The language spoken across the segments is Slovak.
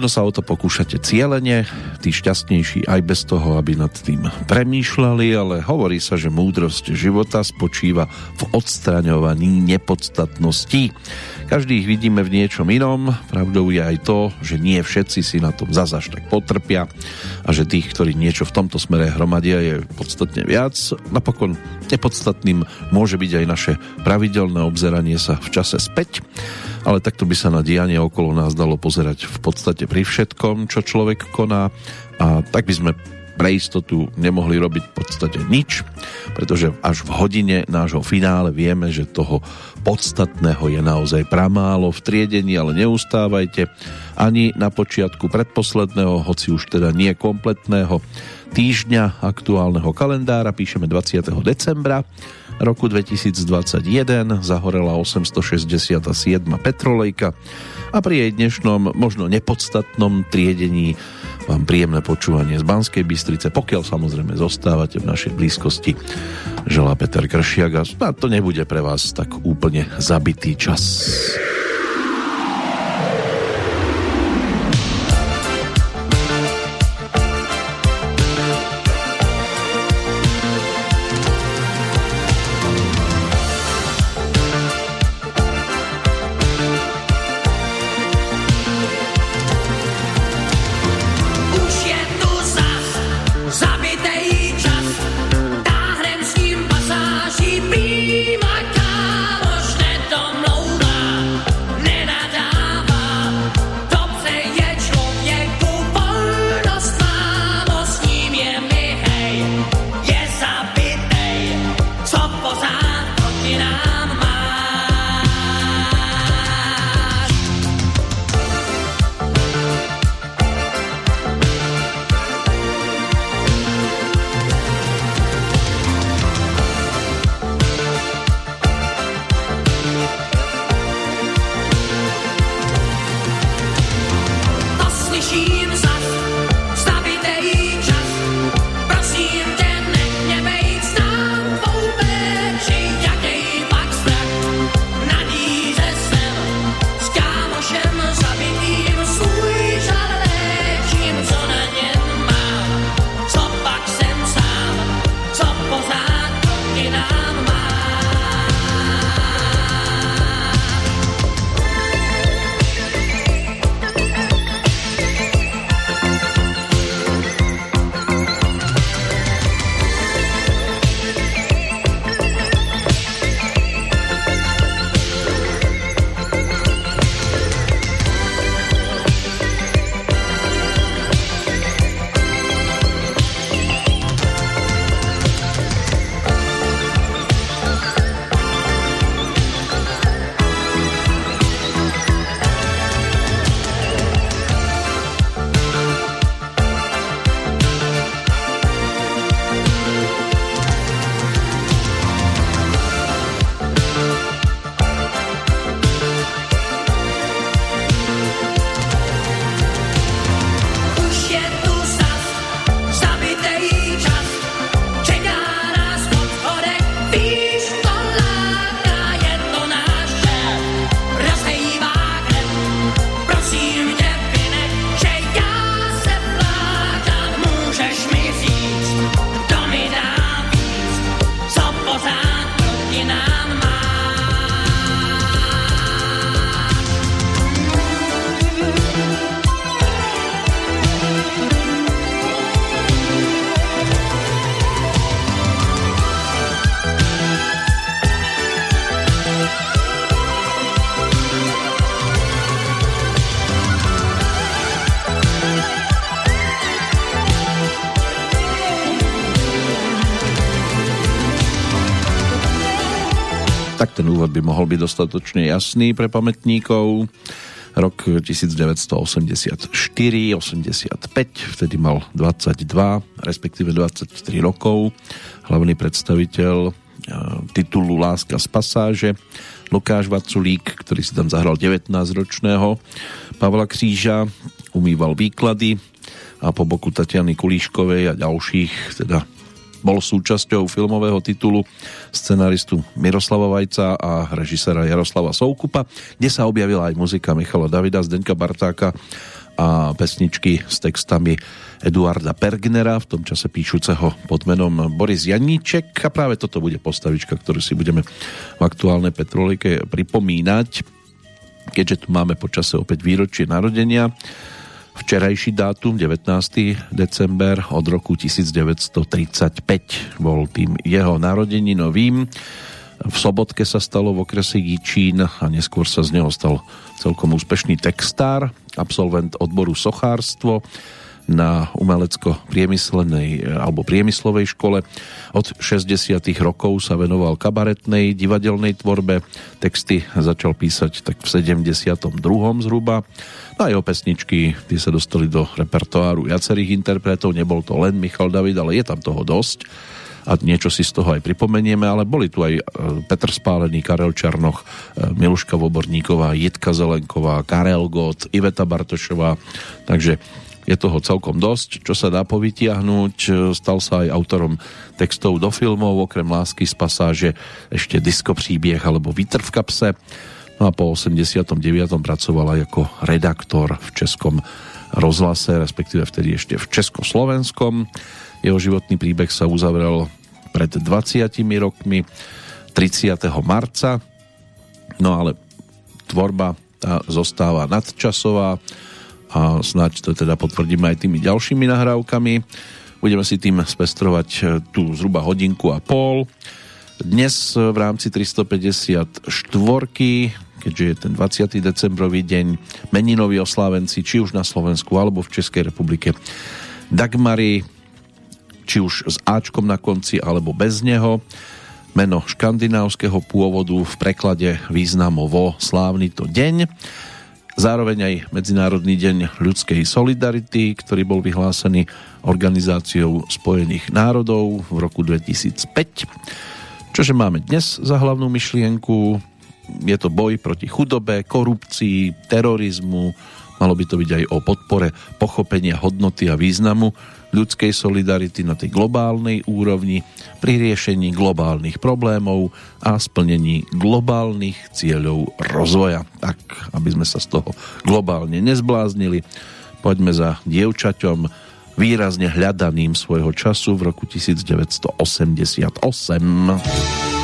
Možno sa o to pokúšate cieľene, tí šťastnejší aj bez toho, aby nad tým premýšľali, ale hovorí sa, že múdrosť života spočíva v odstraňovaní nepodstatností. Každý ich vidíme v niečom inom, pravdou je aj to, že nie všetci si na tom zazaž tak potrpia a že tých, ktorí niečo v tomto smere hromadia je podstatne viac. Napokon nepodstatným môže byť aj naše pravidelné obzeranie sa v čase späť ale takto by sa na dianie okolo nás dalo pozerať v podstate pri všetkom, čo človek koná a tak by sme pre istotu nemohli robiť v podstate nič, pretože až v hodine nášho finále vieme, že toho podstatného je naozaj pramálo v triedení, ale neustávajte ani na počiatku predposledného, hoci už teda nie kompletného týždňa aktuálneho kalendára, píšeme 20. decembra roku 2021 zahorela 867. Petrolejka a pri jej dnešnom možno nepodstatnom triedení vám príjemné počúvanie z Banskej Bystrice, pokiaľ samozrejme zostávate v našej blízkosti želá Peter Kršiak a to nebude pre vás tak úplne zabitý čas. Mohol byť dostatočne jasný pre pamätníkov. Rok 1984, 85, vtedy mal 22, respektíve 23 rokov. Hlavný predstaviteľ e, titulu Láska z pasáže Lukáš Vaculík, ktorý si tam zahral 19-ročného Pavla Kříža, umýval výklady a po boku Tatiany Kulíškovej a ďalších, teda bol súčasťou filmového titulu scenaristu Miroslava Vajca a režisera Jaroslava Soukupa, kde sa objavila aj muzika Michala Davida, Zdenka Bartáka a pesničky s textami Eduarda Pergnera, v tom čase píšuceho pod menom Boris Janíček a práve toto bude postavička, ktorú si budeme v aktuálnej Petrolike pripomínať, keďže tu máme počase opäť výročie narodenia. Včerajší dátum, 19. december od roku 1935 bol tým jeho narodeninovým. V Sobotke sa stalo v okrese Jičín a neskôr sa z neho stal celkom úspešný textár, absolvent odboru sochárstvo na umelecko-priemyslenej alebo priemyslovej škole. Od 60. rokov sa venoval kabaretnej, divadelnej tvorbe. Texty začal písať tak v 72. zhruba. No a jeho pesničky, tie sa dostali do repertoáru viacerých interpretov. Nebol to len Michal David, ale je tam toho dosť a niečo si z toho aj pripomenieme, ale boli tu aj e, Petr Spálený, Karel Čarnoch, e, Miluška Voborníková, Jitka Zelenková, Karel Gott, Iveta Bartošová, takže je toho celkom dosť, čo sa dá povytiahnuť. E, stal sa aj autorom textov do filmov, okrem Lásky z pasáže ešte Disko príbieh alebo Vítr v kapse. No a po 89. pracovala ako redaktor v Českom rozhlase, respektíve vtedy ešte v Československom. Jeho životný príbeh sa uzavrel pred 20 rokmi 30. marca. No ale tvorba tá zostáva nadčasová a snáď to teda potvrdíme aj tými ďalšími nahrávkami. Budeme si tým spestrovať e, tú zhruba hodinku a pol. Dnes v rámci 354 keďže je ten 20. decembrový deň meninoví oslávenci, či už na Slovensku alebo v Českej republike. Dagmary, či už s Ačkom na konci alebo bez neho. Meno škandinávskeho pôvodu v preklade významovo slávny to deň. Zároveň aj Medzinárodný deň ľudskej solidarity, ktorý bol vyhlásený Organizáciou spojených národov v roku 2005. Čože máme dnes za hlavnú myšlienku? Je to boj proti chudobe, korupcii, terorizmu, malo by to byť aj o podpore pochopenia hodnoty a významu ľudskej solidarity na tej globálnej úrovni pri riešení globálnych problémov a splnení globálnych cieľov rozvoja. Tak, aby sme sa z toho globálne nezbláznili, poďme za dievčaťom výrazne hľadaným svojho času v roku 1988.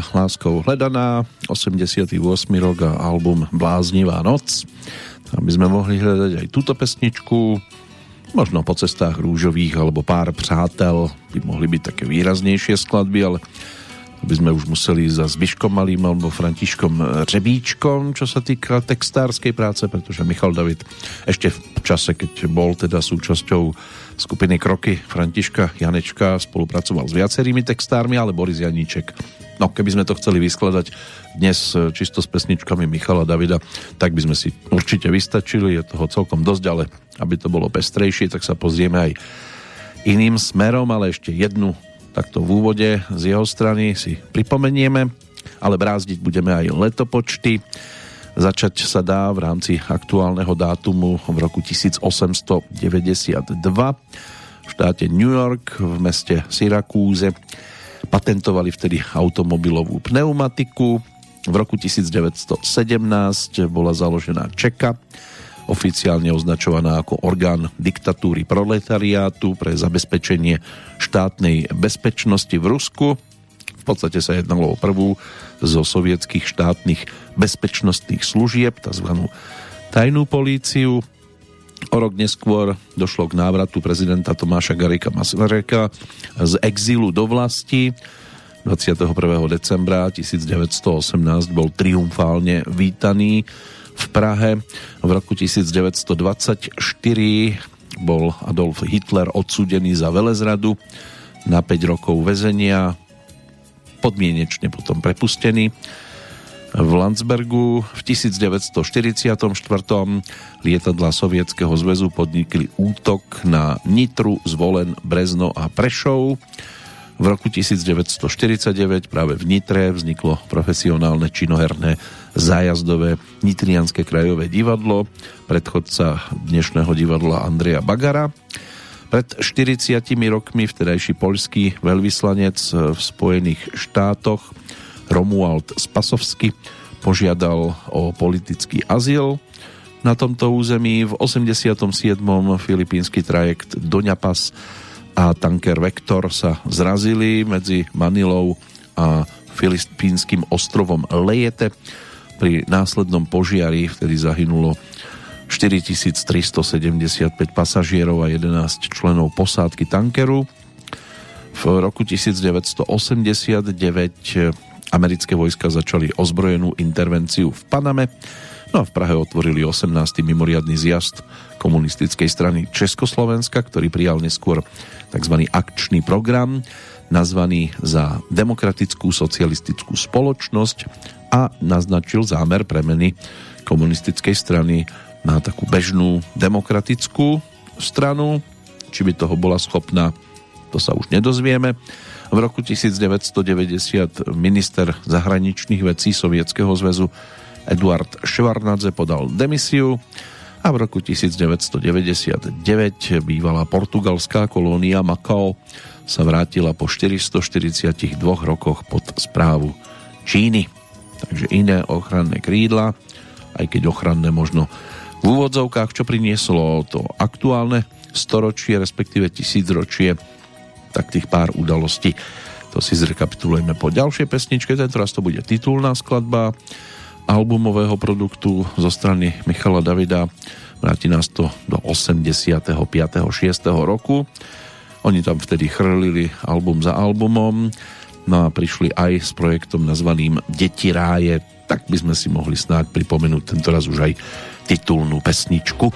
Láskou hledaná, 88. rok a album Bláznivá noc. Aby sme mohli hľadať aj túto pesničku, možno po cestách rúžových alebo pár přátel by mohli byť také výraznejšie skladby, ale aby sme už museli za Zbyškom Malým alebo Františkom Řebíčkom, čo sa týka textárskej práce, pretože Michal David ešte v čase, keď bol teda súčasťou skupiny Kroky Františka Janečka spolupracoval s viacerými textármi, ale Boris Janíček. No, keby sme to chceli vyskladať dnes čisto s pesničkami Michala Davida, tak by sme si určite vystačili, je toho celkom dosť, ale aby to bolo pestrejšie, tak sa pozrieme aj iným smerom, ale ešte jednu takto v úvode z jeho strany si pripomenieme, ale brázdiť budeme aj letopočty. Začať sa dá v rámci aktuálneho dátumu v roku 1892 v štáte New York v meste Syracuse patentovali vtedy automobilovú pneumatiku. V roku 1917 bola založená Čeka, oficiálne označovaná ako orgán diktatúry proletariátu pre zabezpečenie štátnej bezpečnosti v Rusku. V podstate sa jednalo o prvú zo sovietských štátnych bezpečnostných služieb, tzv. tajnú políciu. O rok neskôr došlo k návratu prezidenta Tomáša Garika Masaryka z exílu do vlasti. 21. decembra 1918 bol triumfálne vítaný v Prahe. V roku 1924 bol Adolf Hitler odsúdený za velezradu na 5 rokov väzenia, podmienečne potom prepustený. V Landsbergu v 1944 lietadla Sovietskeho zväzu podnikli útok na Nitru, Zvolen, Brezno a Prešov. V roku 1949 práve v Nitre vzniklo profesionálne činoherné zájazdové Nitrianské krajové divadlo, predchodca dnešného divadla Andreja Bagara. Pred 40 rokmi vtedajší poľský veľvyslanec v Spojených štátoch Romuald Spasovsky požiadal o politický azyl na tomto území. V 87. filipínsky trajekt Doňapas a tanker Vektor sa zrazili medzi Manilou a filipínskym ostrovom Lejete. Pri následnom požiari vtedy zahynulo 4375 pasažierov a 11 členov posádky tankeru. V roku 1989 americké vojska začali ozbrojenú intervenciu v Paname No a v Prahe otvorili 18. mimoriadný zjazd komunistickej strany Československa, ktorý prijal neskôr tzv. akčný program nazvaný za demokratickú socialistickú spoločnosť a naznačil zámer premeny komunistickej strany na takú bežnú demokratickú stranu. Či by toho bola schopná, to sa už nedozvieme. V roku 1990 minister zahraničných vecí Sovietskeho zväzu Eduard Švarnadze podal demisiu a v roku 1999 bývalá portugalská kolónia Macao sa vrátila po 442 rokoch pod správu Číny. Takže iné ochranné krídla, aj keď ochranné možno v úvodzovkách, čo prinieslo to aktuálne storočie, respektíve tisícročie, tak tých pár udalostí. To si zrekapitulujeme po ďalšej pesničke, tentoraz to bude titulná skladba albumového produktu zo strany Michala Davida. Vráti nás to do 85. 6. roku. Oni tam vtedy chrlili album za albumom, no a prišli aj s projektom nazvaným Deti ráje, tak by sme si mohli snáď pripomenúť tentoraz už aj titulnú pesničku.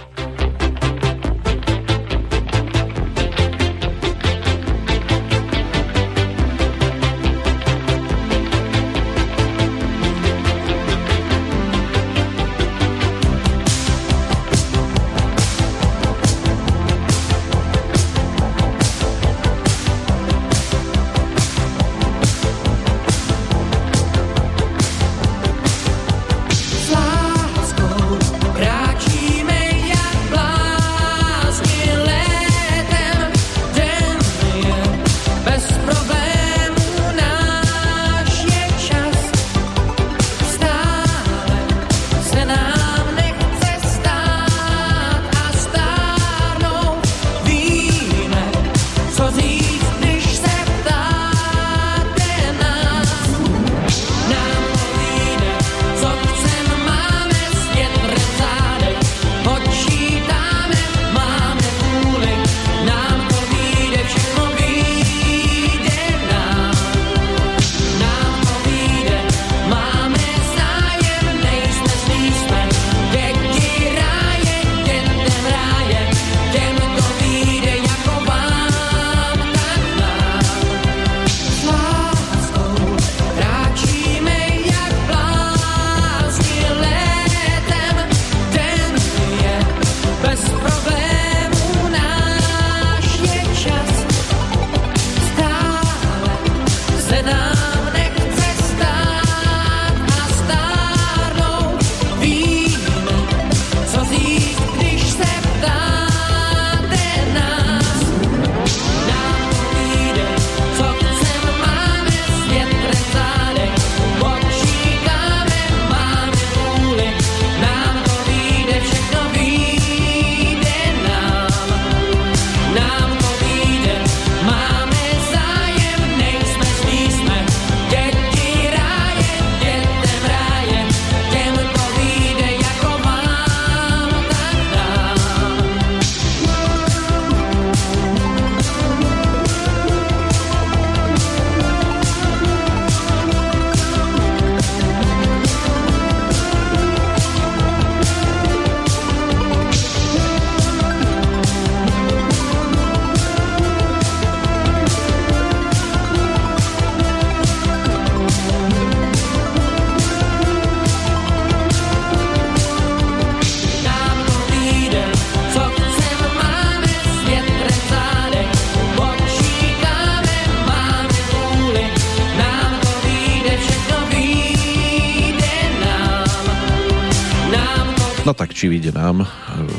Či vyjde nám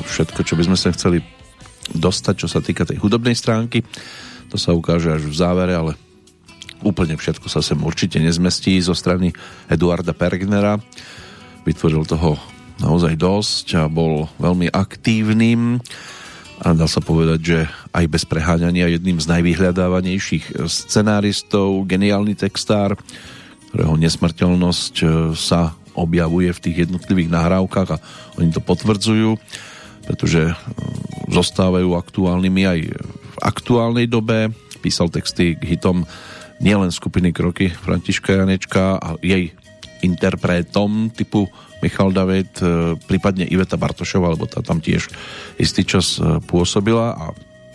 všetko, čo by sme sa chceli dostať, čo sa týka tej hudobnej stránky. To sa ukáže až v závere, ale úplne všetko sa sem určite nezmestí zo strany Eduarda Pergnera. Vytvoril toho naozaj dosť a bol veľmi aktívnym a dá sa povedať, že aj bez preháňania jedným z najvyhľadávanejších scenáristov, geniálny textár, ktorého nesmrteľnosť e, sa objavuje v tých jednotlivých nahrávkach a oni to potvrdzujú, pretože e, zostávajú aktuálnymi aj v aktuálnej dobe. Písal texty k hitom nielen skupiny Kroky Františka Janečka a jej interpretom typu Michal David, e, prípadne Iveta Bartošová, lebo tá tam tiež istý čas e, pôsobila a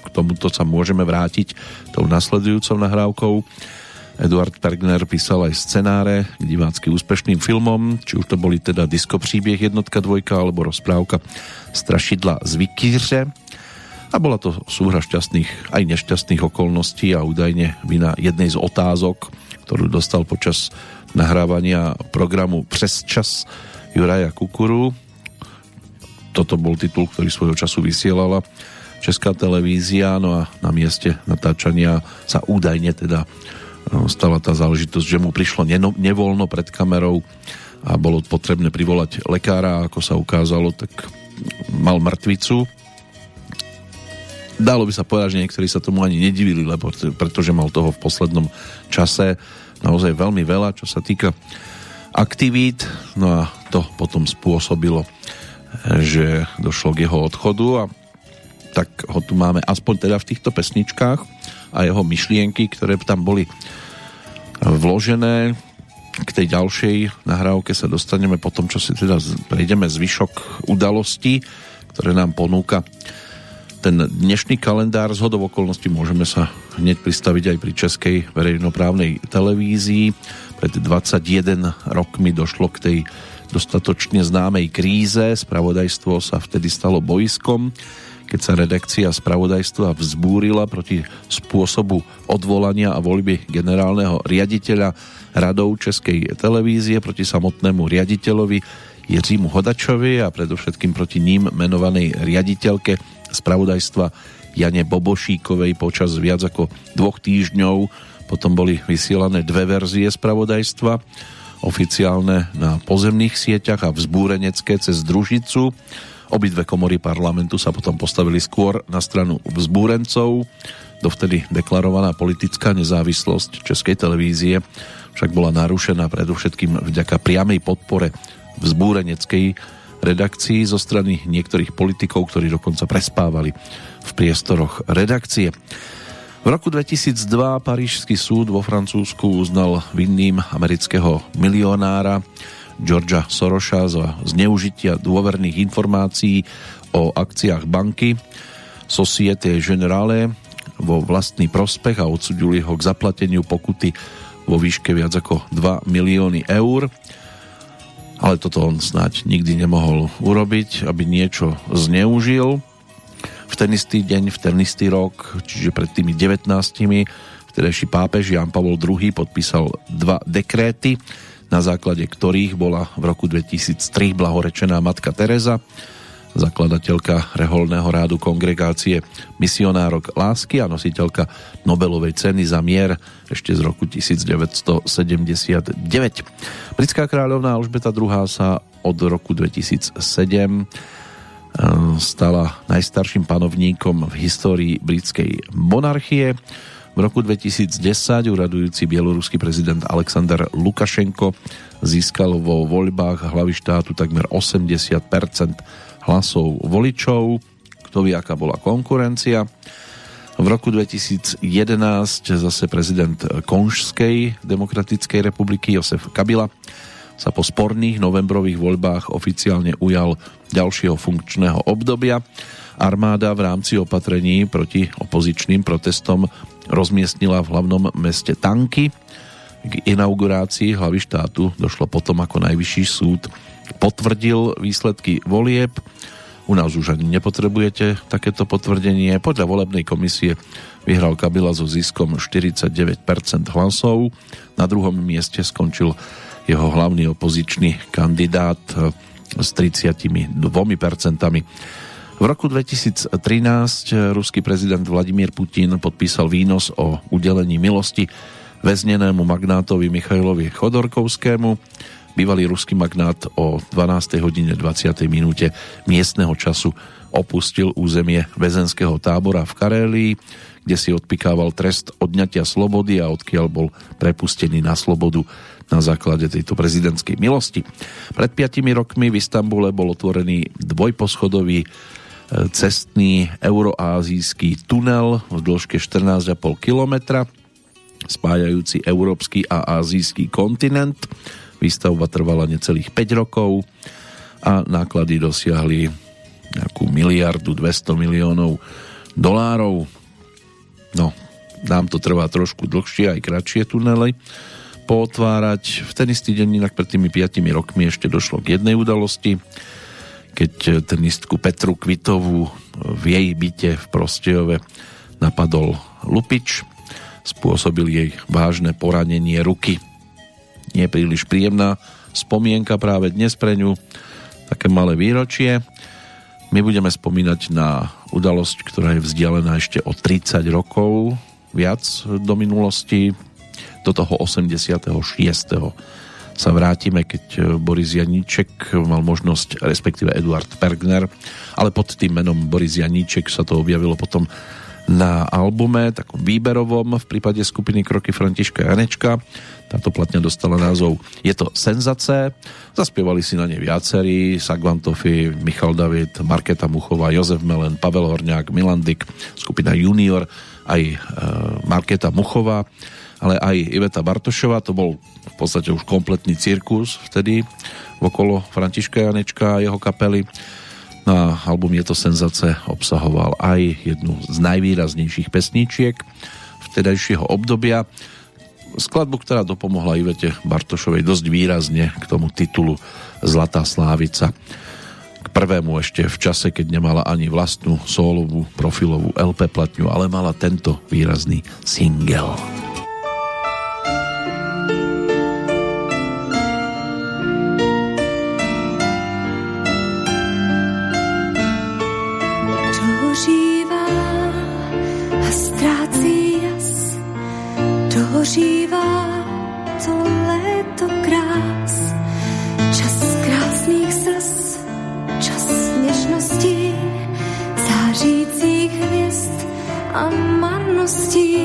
k tomuto sa môžeme vrátiť tou nasledujúcou nahrávkou. Eduard Pergner písal aj scenáre k divácky úspešným filmom, či už to boli teda Disko príbieh jednotka, dvojka alebo rozprávka Strašidla z Vikíře. A bola to súhra šťastných aj nešťastných okolností a údajne vina jednej z otázok, ktorú dostal počas nahrávania programu Přes čas Juraja Kukuru. Toto bol titul, ktorý svojho času vysielala Česká televízia, no a na mieste natáčania sa údajne teda stala tá záležitosť, že mu prišlo nevoľno pred kamerou a bolo potrebné privolať lekára, ako sa ukázalo, tak mal mŕtvicu. Dalo by sa povedať, že niektorí sa tomu ani nedivili, lebo pretože mal toho v poslednom čase naozaj veľmi veľa, čo sa týka aktivít, no a to potom spôsobilo, že došlo k jeho odchodu a tak ho tu máme aspoň teda v týchto pesničkách a jeho myšlienky, ktoré tam boli vložené. K tej ďalšej nahrávke sa dostaneme po tom, čo si teda prejdeme zvyšok udalostí, ktoré nám ponúka ten dnešný kalendár z hodov okolností môžeme sa hneď pristaviť aj pri českej verejnoprávnej televízii. Pred 21 rokmi došlo k tej dostatočne známej kríze. Spravodajstvo sa vtedy stalo bojskom, keď sa redakcia spravodajstva vzbúrila proti spôsobu odvolania a voľby generálneho riaditeľa radov Českej televízie proti samotnému riaditeľovi Jiřímu Hodačovi a predovšetkým proti ním menovanej riaditeľke spravodajstva Jane Bobošíkovej počas viac ako dvoch týždňov. Potom boli vysielané dve verzie spravodajstva, oficiálne na pozemných sieťach a vzbúrenecké cez družicu. Obidve komory parlamentu sa potom postavili skôr na stranu vzbúrencov. Dovtedy deklarovaná politická nezávislosť Českej televízie však bola narušená predovšetkým vďaka priamej podpore vzbúreneckej redakcií zo strany niektorých politikov, ktorí dokonca prespávali v priestoroch redakcie. V roku 2002 Parížský súd vo Francúzsku uznal vinným amerického milionára Georgia Sorosa za zneužitia dôverných informácií o akciách banky. Societe Generale vo vlastný prospech a odsudili ho k zaplateniu pokuty vo výške viac ako 2 milióny eur. Ale toto on snáď nikdy nemohol urobiť, aby niečo zneužil. V ten istý deň, v ten istý rok, čiže pred tými 19 vtedajší pápež Jan Pavol II podpísal dva dekréty, na základe ktorých bola v roku 2003 blahorečená matka Teresa zakladateľka reholného rádu kongregácie misionárok lásky a nositeľka Nobelovej ceny za mier ešte z roku 1979. Britská kráľovná Alžbeta II sa od roku 2007 eh, stala najstarším panovníkom v histórii britskej monarchie. V roku 2010 uradujúci bieloruský prezident Alexander Lukašenko získal vo voľbách hlavy štátu takmer 80 hlasov voličov. Kto vie, aká bola konkurencia. V roku 2011 zase prezident Konžskej demokratickej republiky Josef Kabila sa po sporných novembrových voľbách oficiálne ujal ďalšieho funkčného obdobia. Armáda v rámci opatrení proti opozičným protestom rozmiestnila v hlavnom meste tanky. K inaugurácii hlavy štátu došlo potom ako najvyšší súd potvrdil výsledky volieb. U nás už ani nepotrebujete takéto potvrdenie. Podľa volebnej komisie vyhral Kabila so ziskom 49% hlasov. Na druhom mieste skončil jeho hlavný opozičný kandidát s 32%. V roku 2013 ruský prezident Vladimír Putin podpísal výnos o udelení milosti väznenému magnátovi Michailovi Chodorkovskému. Bývalý ruský magnát o 12. hodine 20. minúte miestneho času opustil územie väzenského tábora v Karélii, kde si odpikával trest odňatia slobody a odkiaľ bol prepustený na slobodu na základe tejto prezidentskej milosti. Pred piatimi rokmi v Istambule bol otvorený dvojposchodový cestný euroázijský tunel v dĺžke 14,5 kilometra spájajúci európsky a azijský kontinent. Výstavba trvala necelých 5 rokov a náklady dosiahli nejakú miliardu 200 miliónov dolárov. No, nám to trvá trošku dlhšie, aj kratšie tunely pootvárať. V ten istý deň inak pred tými 5 rokmi ešte došlo k jednej udalosti keď e, tenistku Petru Kvitovú v jej byte v Prostejove napadol Lupič, spôsobil jej vážne poranenie ruky. Nie príliš príjemná spomienka práve dnes pre ňu, také malé výročie. My budeme spomínať na udalosť, ktorá je vzdialená ešte o 30 rokov viac do minulosti, do toho 86 sa vrátime, keď e, Boris Janíček mal možnosť, respektíve Eduard Pergner, ale pod tým menom Boris Janíček sa to objavilo potom na albume, takom výberovom v prípade skupiny Kroky Františka Janečka. Táto platňa dostala názov Je to senzace. Zaspievali si na ne viacerí, Sagvantofi, Michal David, Marketa Muchová, Jozef Melen, Pavel Horňák, Milan Dyk, skupina Junior, aj e, Marketa Muchová ale aj Iveta Bartošová, to bol v podstate už kompletný cirkus vtedy okolo Františka Janečka a jeho kapely. Na album Je to senzace obsahoval aj jednu z najvýraznejších pesníčiek vtedajšieho obdobia. Skladbu, ktorá dopomohla Ivete Bartošovej dosť výrazne k tomu titulu Zlatá slávica. K prvému ešte v čase, keď nemala ani vlastnú solovú profilovú LP platňu, ale mala tento výrazný single. Dožívá to léto krás. Čas krásných slz, čas nežností, zářících hvězd a marností.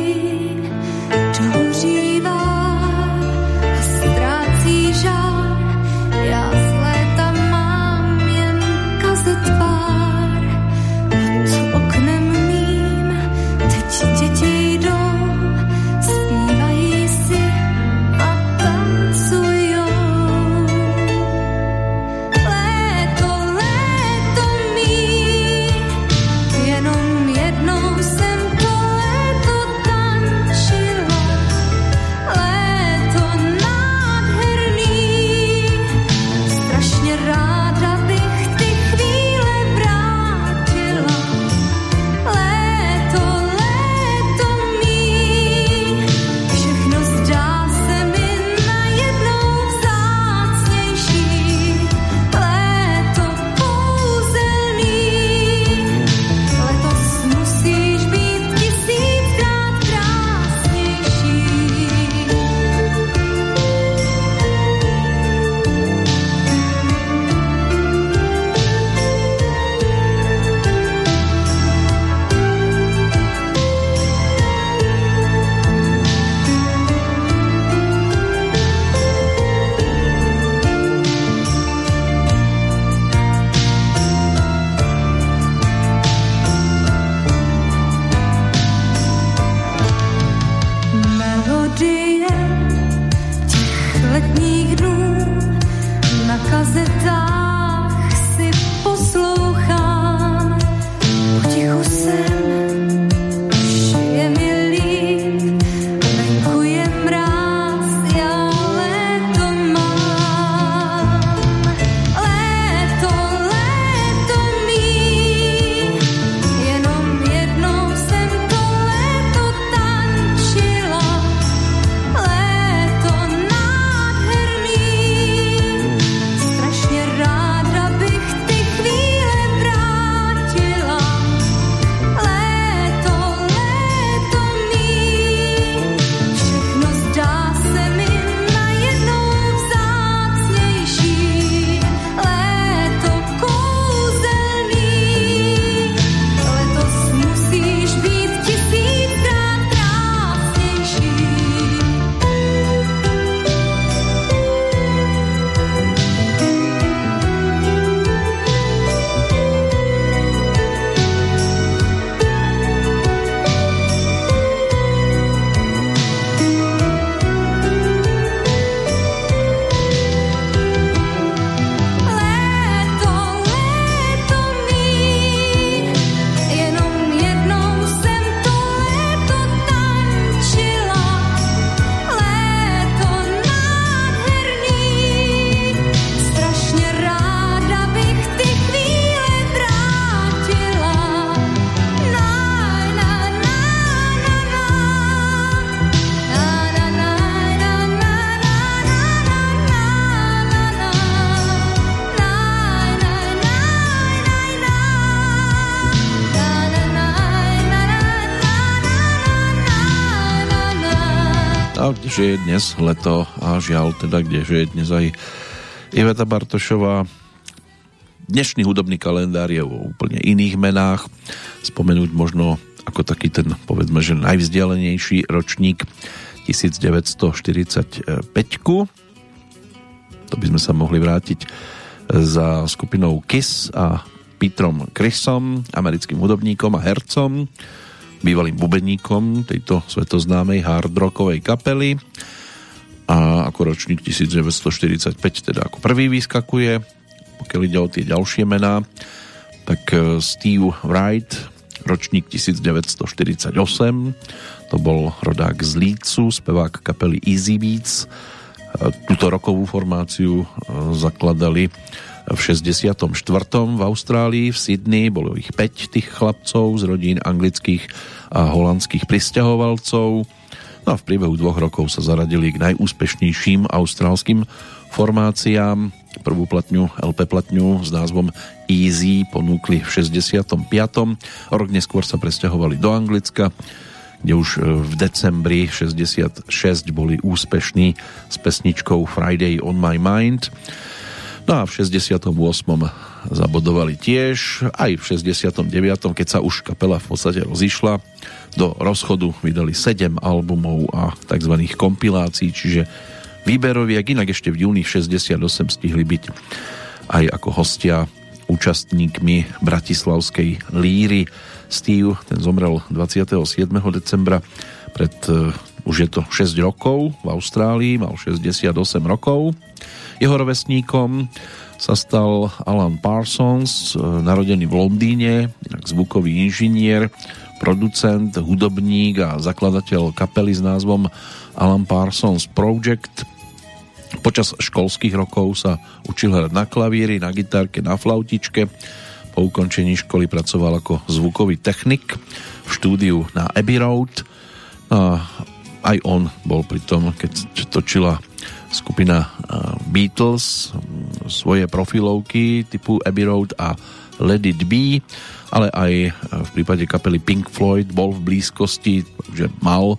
Kdeže je dnes leto a žiaľ teda, kdeže je dnes aj Iveta Bartošová. Dnešný hudobný kalendár je o úplne iných menách. Spomenúť možno ako taký ten, povedzme, že najvzdialenejší ročník 1945. To by sme sa mohli vrátiť za skupinou Kiss a Petrom Chrisom, americkým hudobníkom a hercom bývalým bubeníkom tejto svetoznámej hard rockovej kapely. A ako ročník 1945 teda ako prvý vyskakuje pokiaľ ide o tie ďalšie mená tak e, Steve Wright ročník 1948 to bol rodák z Lícu spevák kapely Easy Beats. E, túto rokovú formáciu e, zakladali v 64. v Austrálii, v Sydney, bolo ich 5 tých chlapcov z rodín anglických a holandských pristahovalcov. No a v priebehu dvoch rokov sa zaradili k najúspešnejším austrálskym formáciám. Prvú platňu, LP platňu s názvom Easy ponúkli v 65. O rok neskôr sa presťahovali do Anglicka, kde už v decembri 66 boli úspešní s pesničkou Friday on my mind. No a v 68. zabodovali tiež, aj v 69. keď sa už kapela v podstate rozišla, do rozchodu vydali 7 albumov a tzv. kompilácií, čiže výberoviek, inak ešte v júni 68 stihli byť aj ako hostia účastníkmi Bratislavskej líry. Steve, ten zomrel 27. decembra pred uh, už je to 6 rokov v Austrálii, mal 68 rokov. Jeho rovesníkom sa stal Alan Parsons, e, narodený v Londýne, zvukový inžinier, producent, hudobník a zakladateľ kapely s názvom Alan Parsons Project. Počas školských rokov sa učil hrať na klavíri, na gitárke, na flautičke. Po ukončení školy pracoval ako zvukový technik v štúdiu na Abbey Road. A aj on bol pri tom, keď točila skupina Beatles svoje profilovky typu Abbey Road a Let It Be, ale aj v prípade kapely Pink Floyd bol v blízkosti, že mal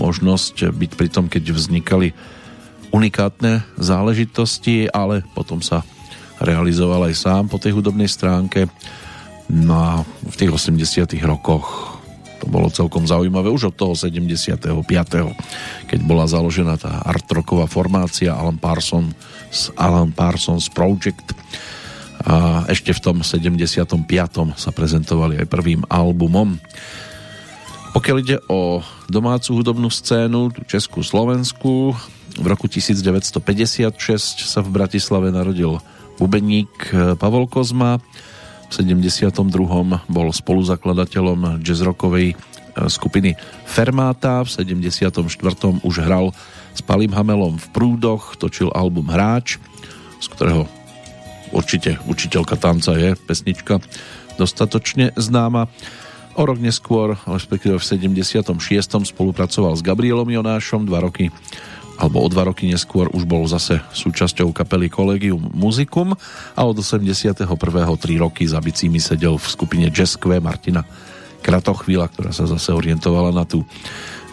možnosť byť pri tom, keď vznikali unikátne záležitosti, ale potom sa realizoval aj sám po tej hudobnej stránke. No a v tých 80 rokoch bolo celkom zaujímavé už od toho 75. keď bola založená tá art rocková formácia Alan Parsons, Alan Parsons Project a ešte v tom 75. sa prezentovali aj prvým albumom. Pokiaľ ide o domácu hudobnú scénu, Českú Slovensku, v roku 1956 sa v Bratislave narodil bubeník Pavol Kozma, 72. bol spoluzakladateľom jazzrockovej e, skupiny Fermáta, v 74. už hral s Palim Hamelom v Prúdoch, točil album Hráč, z ktorého určite učiteľka tanca je pesnička dostatočne známa. O rok neskôr, respektíve v 76. spolupracoval s Gabrielom Jonášom, dva roky alebo o dva roky neskôr už bol zase súčasťou kapely Collegium Musicum a od 81. tri roky za bicími sedel v skupine Jazz Q Martina Kratochvíla, ktorá sa zase orientovala na tú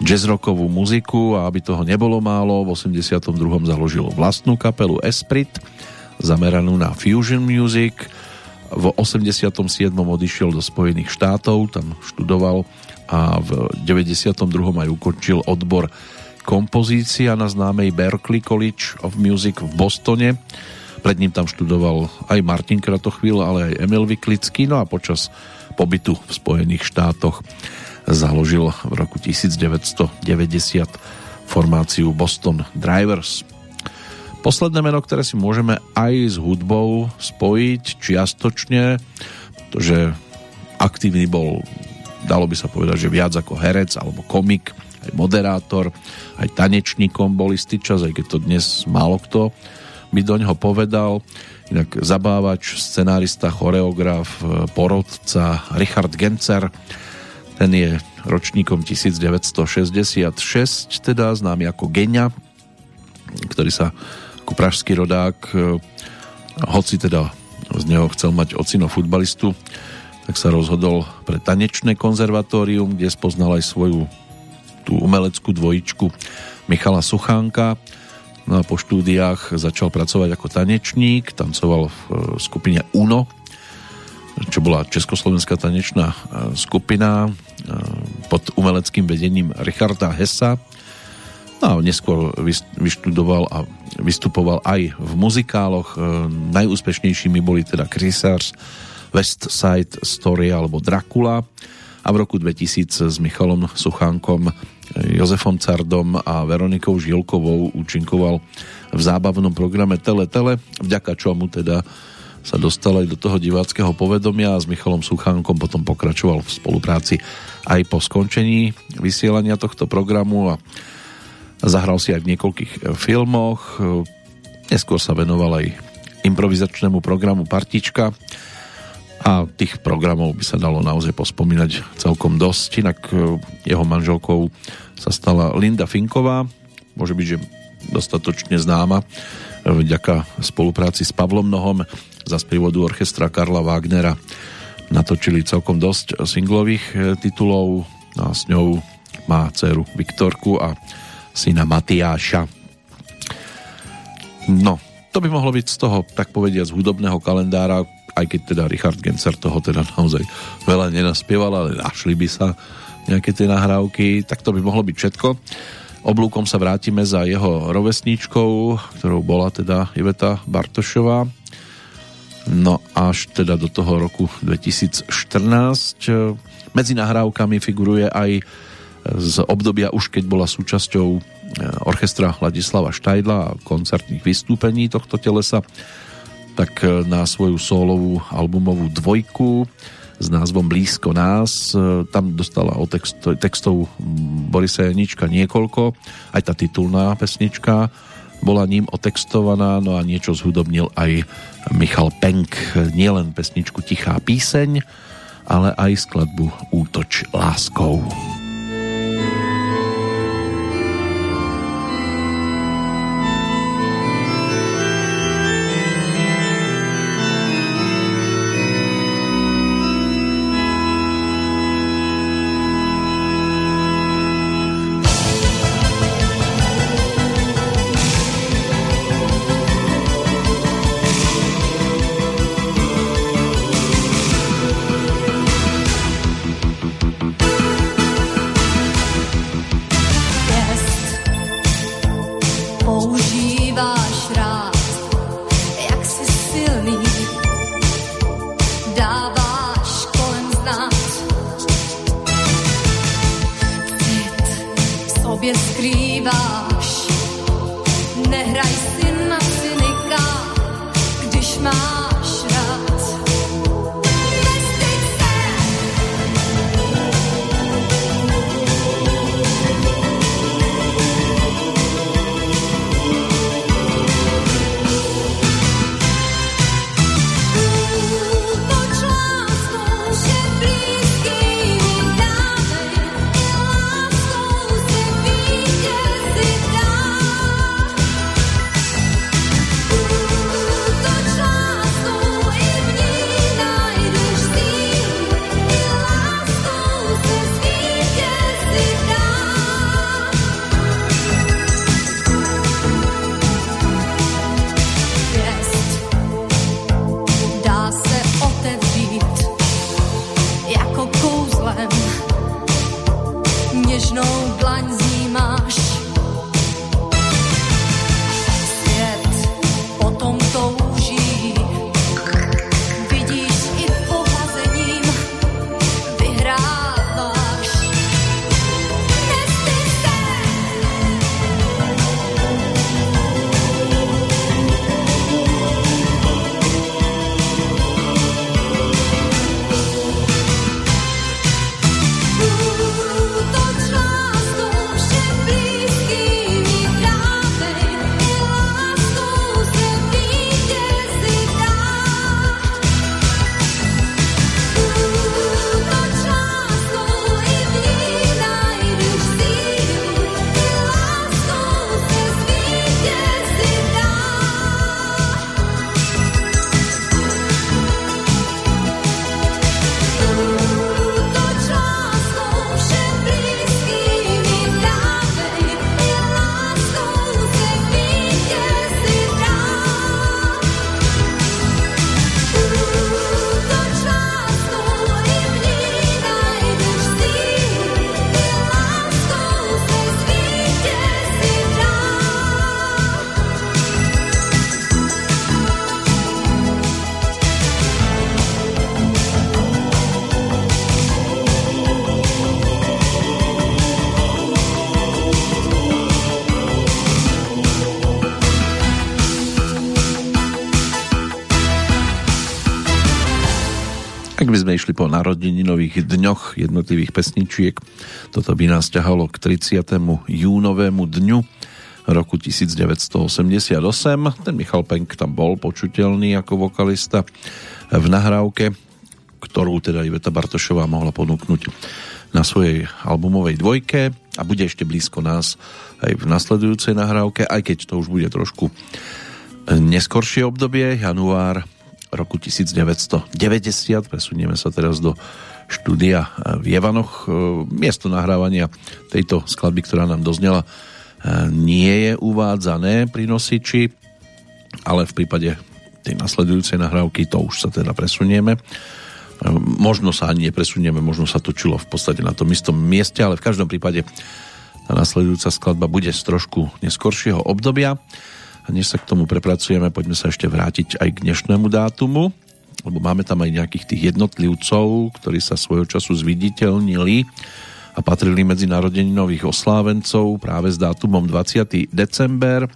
jazzrockovú muziku a aby toho nebolo málo, v 82. založil vlastnú kapelu Esprit, zameranú na fusion music. V 87. odišiel do Spojených štátov, tam študoval a v 92. aj ukončil odbor kompozícia na známej Berklee College of Music v Bostone. Pred ním tam študoval aj Martin Kratochvíl, ale aj Emil Vyklický, no a počas pobytu v Spojených štátoch založil v roku 1990 formáciu Boston Drivers. Posledné meno, ktoré si môžeme aj s hudbou spojiť čiastočne, pretože aktívny bol, dalo by sa povedať, že viac ako herec alebo komik, aj moderátor, aj tanečníkom bol istý čas, aj keď to dnes málo kto by do neho povedal. Inak zabávač, scenárista, choreograf, porodca Richard Gencer, ten je ročníkom 1966, teda známy ako Genia, ktorý sa ako pražský rodák, hoci teda z neho chcel mať ocino futbalistu, tak sa rozhodol pre tanečné konzervatórium, kde spoznal aj svoju tú umeleckú dvojičku Michala Suchánka. No a po štúdiách začal pracovať ako tanečník, tancoval v e, skupine UNO, čo bola Československá tanečná e, skupina e, pod umeleckým vedením Richarda Hessa. No a neskôr vyštudoval a vystupoval aj v muzikáloch. Najúspešnejšími boli teda Chrysars, West Side Story alebo Dracula a v roku 2000 s Michalom Suchánkom Jozefom Cardom a Veronikou Žilkovou účinkoval v zábavnom programe Tele Tele, vďaka čomu teda sa dostal aj do toho diváckého povedomia a s Michalom Suchánkom potom pokračoval v spolupráci aj po skončení vysielania tohto programu a zahral si aj v niekoľkých filmoch. Neskôr sa venoval aj improvizačnému programu Partička a tých programov by sa dalo naozaj pospomínať celkom dosť. Inak e, jeho manželkou sa stala Linda Finková, môže byť, že dostatočne známa e, vďaka spolupráci s Pavlom Nohom za sprievodu orchestra Karla Wagnera natočili celkom dosť singlových e, titulov no a s ňou má dceru Viktorku a syna Matiáša. No, to by mohlo byť z toho, tak povedia, z hudobného kalendára, aj keď teda Richard Gencer toho teda naozaj veľa nenaspieval, ale našli by sa nejaké tie nahrávky, tak to by mohlo byť všetko. Oblúkom sa vrátime za jeho rovesníčkou, ktorou bola teda Iveta Bartošová. No až teda do toho roku 2014. Medzi nahrávkami figuruje aj z obdobia už keď bola súčasťou eh, orchestra Ladislava Štajdla a koncertných vystúpení tohto telesa tak e, na svoju solovú albumovú dvojku s názvom Blízko nás. E, tam dostala o text, textov Borisa Janička niekoľko, aj tá titulná pesnička bola ním otextovaná, no a niečo zhudobnil aj Michal Penk. Nielen pesničku Tichá píseň, ale aj skladbu Útoč láskou. Sme išli po narodeninových dňoch jednotlivých pesničiek, toto by nás ťahalo k 30. júnovému dňu roku 1988. Ten Michal Penk tam bol počuteľný ako vokalista v nahrávke, ktorú teda Iveta Bartošová mohla ponúknuť na svojej albumovej dvojke a bude ešte blízko nás aj v nasledujúcej nahrávke, aj keď to už bude trošku neskoršie obdobie, január roku 1990. Presunieme sa teraz do štúdia v Jevanoch. Miesto nahrávania tejto skladby, ktorá nám doznela, nie je uvádzané pri nosiči, ale v prípade tej nasledujúcej nahrávky to už sa teda presunieme. Možno sa ani nepresunieme, možno sa točilo v podstate na tom istom mieste, ale v každom prípade tá nasledujúca skladba bude z trošku neskoršieho obdobia. A než sa k tomu prepracujeme, poďme sa ešte vrátiť aj k dnešnému dátumu, lebo máme tam aj nejakých tých jednotlivcov, ktorí sa svojho času zviditeľnili a patrili medzi narodeninových oslávencov práve s dátumom 20. december.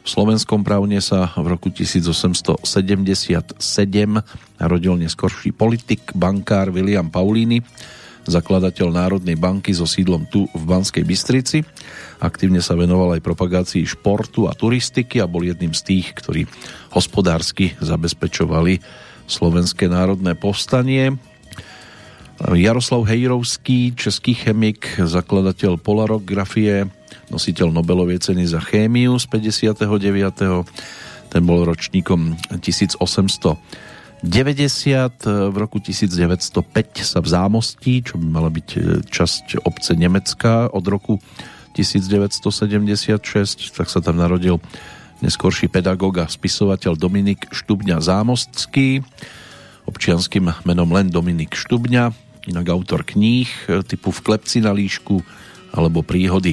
V slovenskom právne sa v roku 1877 narodil neskorší politik, bankár William Paulini, zakladateľ Národnej banky so sídlom tu v Banskej Bystrici Aktívne sa venoval aj propagácii športu a turistiky a bol jedným z tých, ktorí hospodársky zabezpečovali Slovenské národné povstanie. Jaroslav Hejrovský, český chemik, zakladateľ polarografie, nositeľ Nobelovej ceny za chémiu z 59. Ten bol ročníkom 1890. V roku 1905 sa v Zámostí, čo by mala byť časť obce Nemecka od roku 1976, tak sa tam narodil neskorší pedagóg a spisovateľ Dominik Štubňa Zámostský, občianským menom len Dominik Štubňa, inak autor kníh typu V klepci na líšku alebo Príhody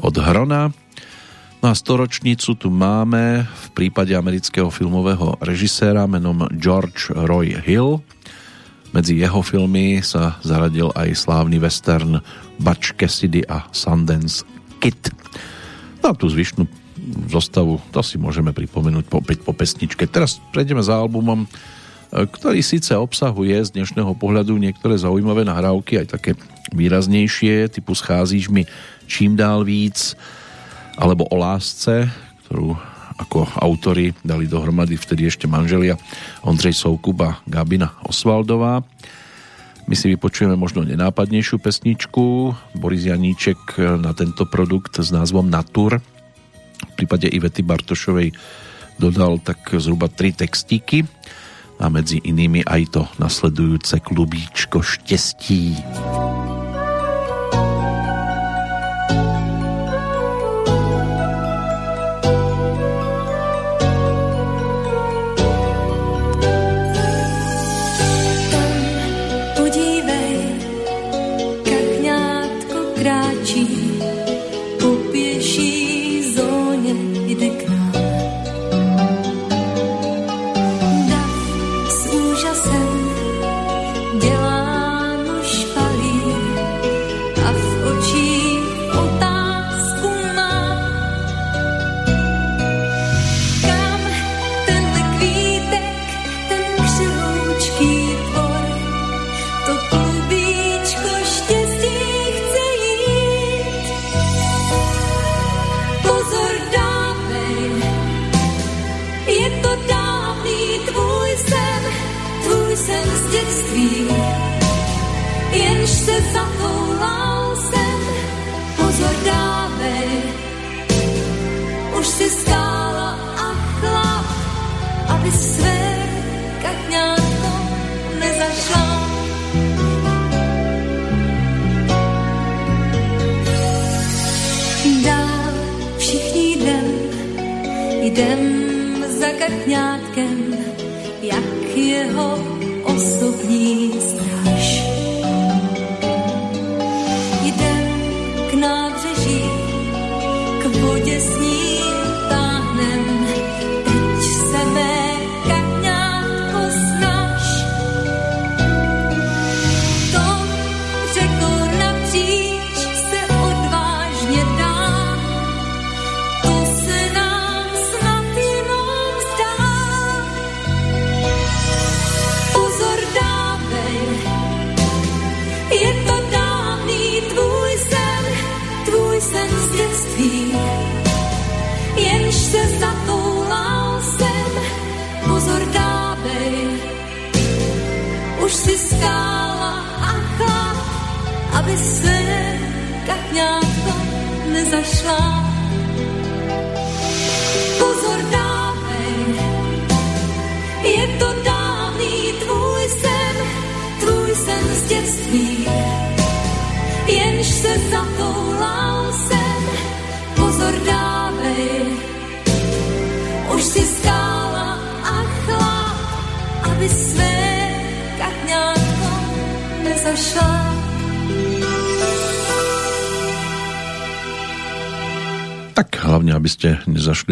od Hrona. No a storočnicu tu máme v prípade amerického filmového režiséra menom George Roy Hill. Medzi jeho filmy sa zaradil aj slávny western Butch Cassidy a Sundance Kit. No a tú zvyšnú zostavu, to si môžeme pripomenúť po, po pesničke. Teraz prejdeme za albumom, e, ktorý síce obsahuje z dnešného pohľadu niektoré zaujímavé nahrávky, aj také výraznejšie, typu Scházíš mi čím dál víc, alebo o lásce, ktorú ako autory dali dohromady vtedy ešte manželia Ondřej Soukup a Gabina Osvaldová. My si vypočujeme možno nenápadnejšiu pesničku. Boris Janíček na tento produkt s názvom Natur v prípade Ivety Bartošovej dodal tak zhruba tri textíky a medzi inými aj to nasledujúce klubíčko štestí. Už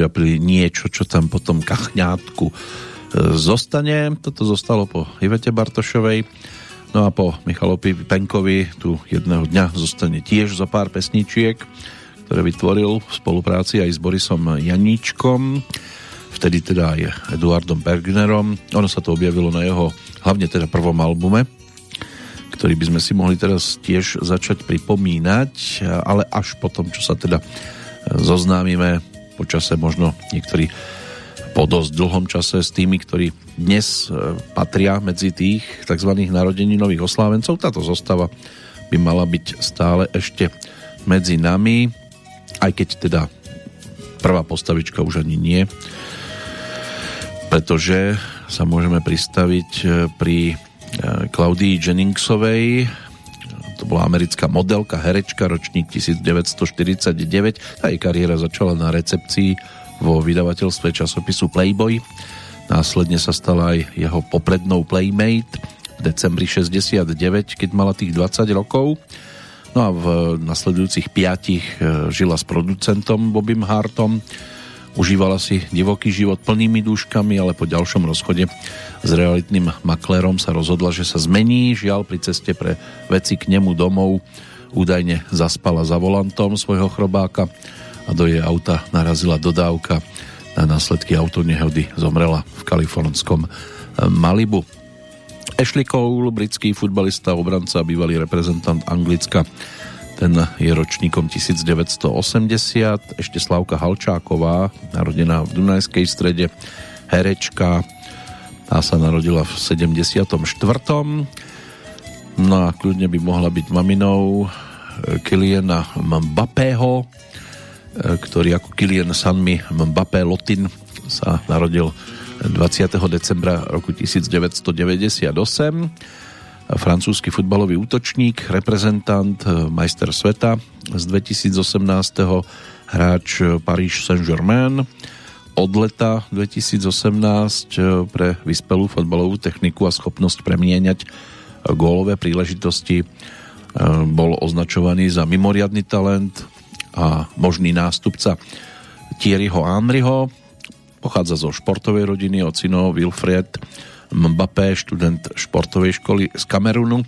nezašliapili niečo, čo tam potom kachňátku e, zostane. Toto zostalo po Ivete Bartošovej. No a po Michalovi Penkovi tu jedného dňa zostane tiež zo pár pesničiek, ktoré vytvoril v spolupráci aj s Borisom Janíčkom, vtedy teda aj Eduardom Bergnerom. Ono sa to objavilo na jeho hlavne teda prvom albume, ktorý by sme si mohli teraz tiež začať pripomínať, ale až potom, čo sa teda zoznámime počase možno niektorí po dosť dlhom čase s tými, ktorí dnes e, patria medzi tých tzv. narodeninových oslávencov. Táto zostava by mala byť stále ešte medzi nami, aj keď teda prvá postavička už ani nie, pretože sa môžeme pristaviť e, pri e, Claudii Jenningsovej, to bola americká modelka, herečka, ročník 1949. Tá jej kariéra začala na recepcii vo vydavateľstve časopisu Playboy. Následne sa stala aj jeho poprednou Playmate v decembri 69, keď mala tých 20 rokov. No a v nasledujúcich piatich e, žila s producentom Bobim Hartom. Užívala si divoký život plnými dúškami, ale po ďalšom rozchode s realitným maklérom sa rozhodla, že sa zmení. Žiaľ, pri ceste pre veci k nemu domov údajne zaspala za volantom svojho chrobáka a do jej auta narazila dodávka. Na následky autonehody zomrela v kalifornskom Malibu. Ashley Cole, britský futbalista, obranca, bývalý reprezentant Anglicka, ten je ročníkom 1980. Ešte Slavka Halčáková, narodená v Dunajskej strede, herečka, tá sa narodila v 74. No a kľudne by mohla byť maminou eh, Kyliana Mbappého, eh, ktorý ako Kylian Sanmi Mbappé Lotin sa narodil 20. decembra roku 1998 francúzsky futbalový útočník, reprezentant, eh, majster sveta z 2018. hráč Paris Saint-Germain, od leta 2018 eh, pre vyspelú fotbalovú techniku a schopnosť premieňať gólové príležitosti bol označovaný za mimoriadný talent a možný nástupca Thierryho Henryho. Pochádza zo športovej rodiny, ocino Wilfred Mbappé, študent športovej školy z Kamerunu.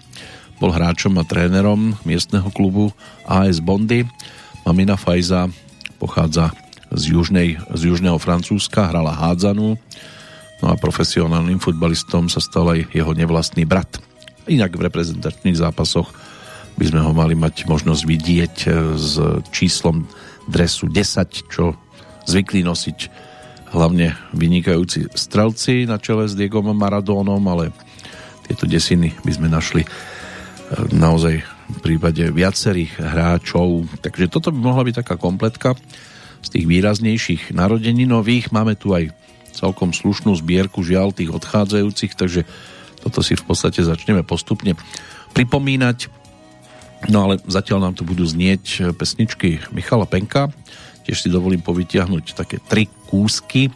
Bol hráčom a trénerom miestneho klubu AS Bondy. Mamina Fajza pochádza z, južnej, z južného Francúzska, hrala hádzanú, no a profesionálnym futbalistom sa stal aj jeho nevlastný brat. Inak v reprezentačných zápasoch by sme ho mali mať možnosť vidieť e, s číslom dresu 10, čo zvykli nosiť hlavne vynikajúci strelci na čele s Diegom Maradónom, ale tieto desiny by sme našli e, naozaj v prípade viacerých hráčov. Takže toto by mohla byť taká kompletka z tých výraznejších nových. Máme tu aj celkom slušnú zbierku žiaľ tých odchádzajúcich, takže toto si v podstate začneme postupne pripomínať. No ale zatiaľ nám tu budú znieť pesničky Michala Penka. Tiež si dovolím povytiahnuť také tri kúsky,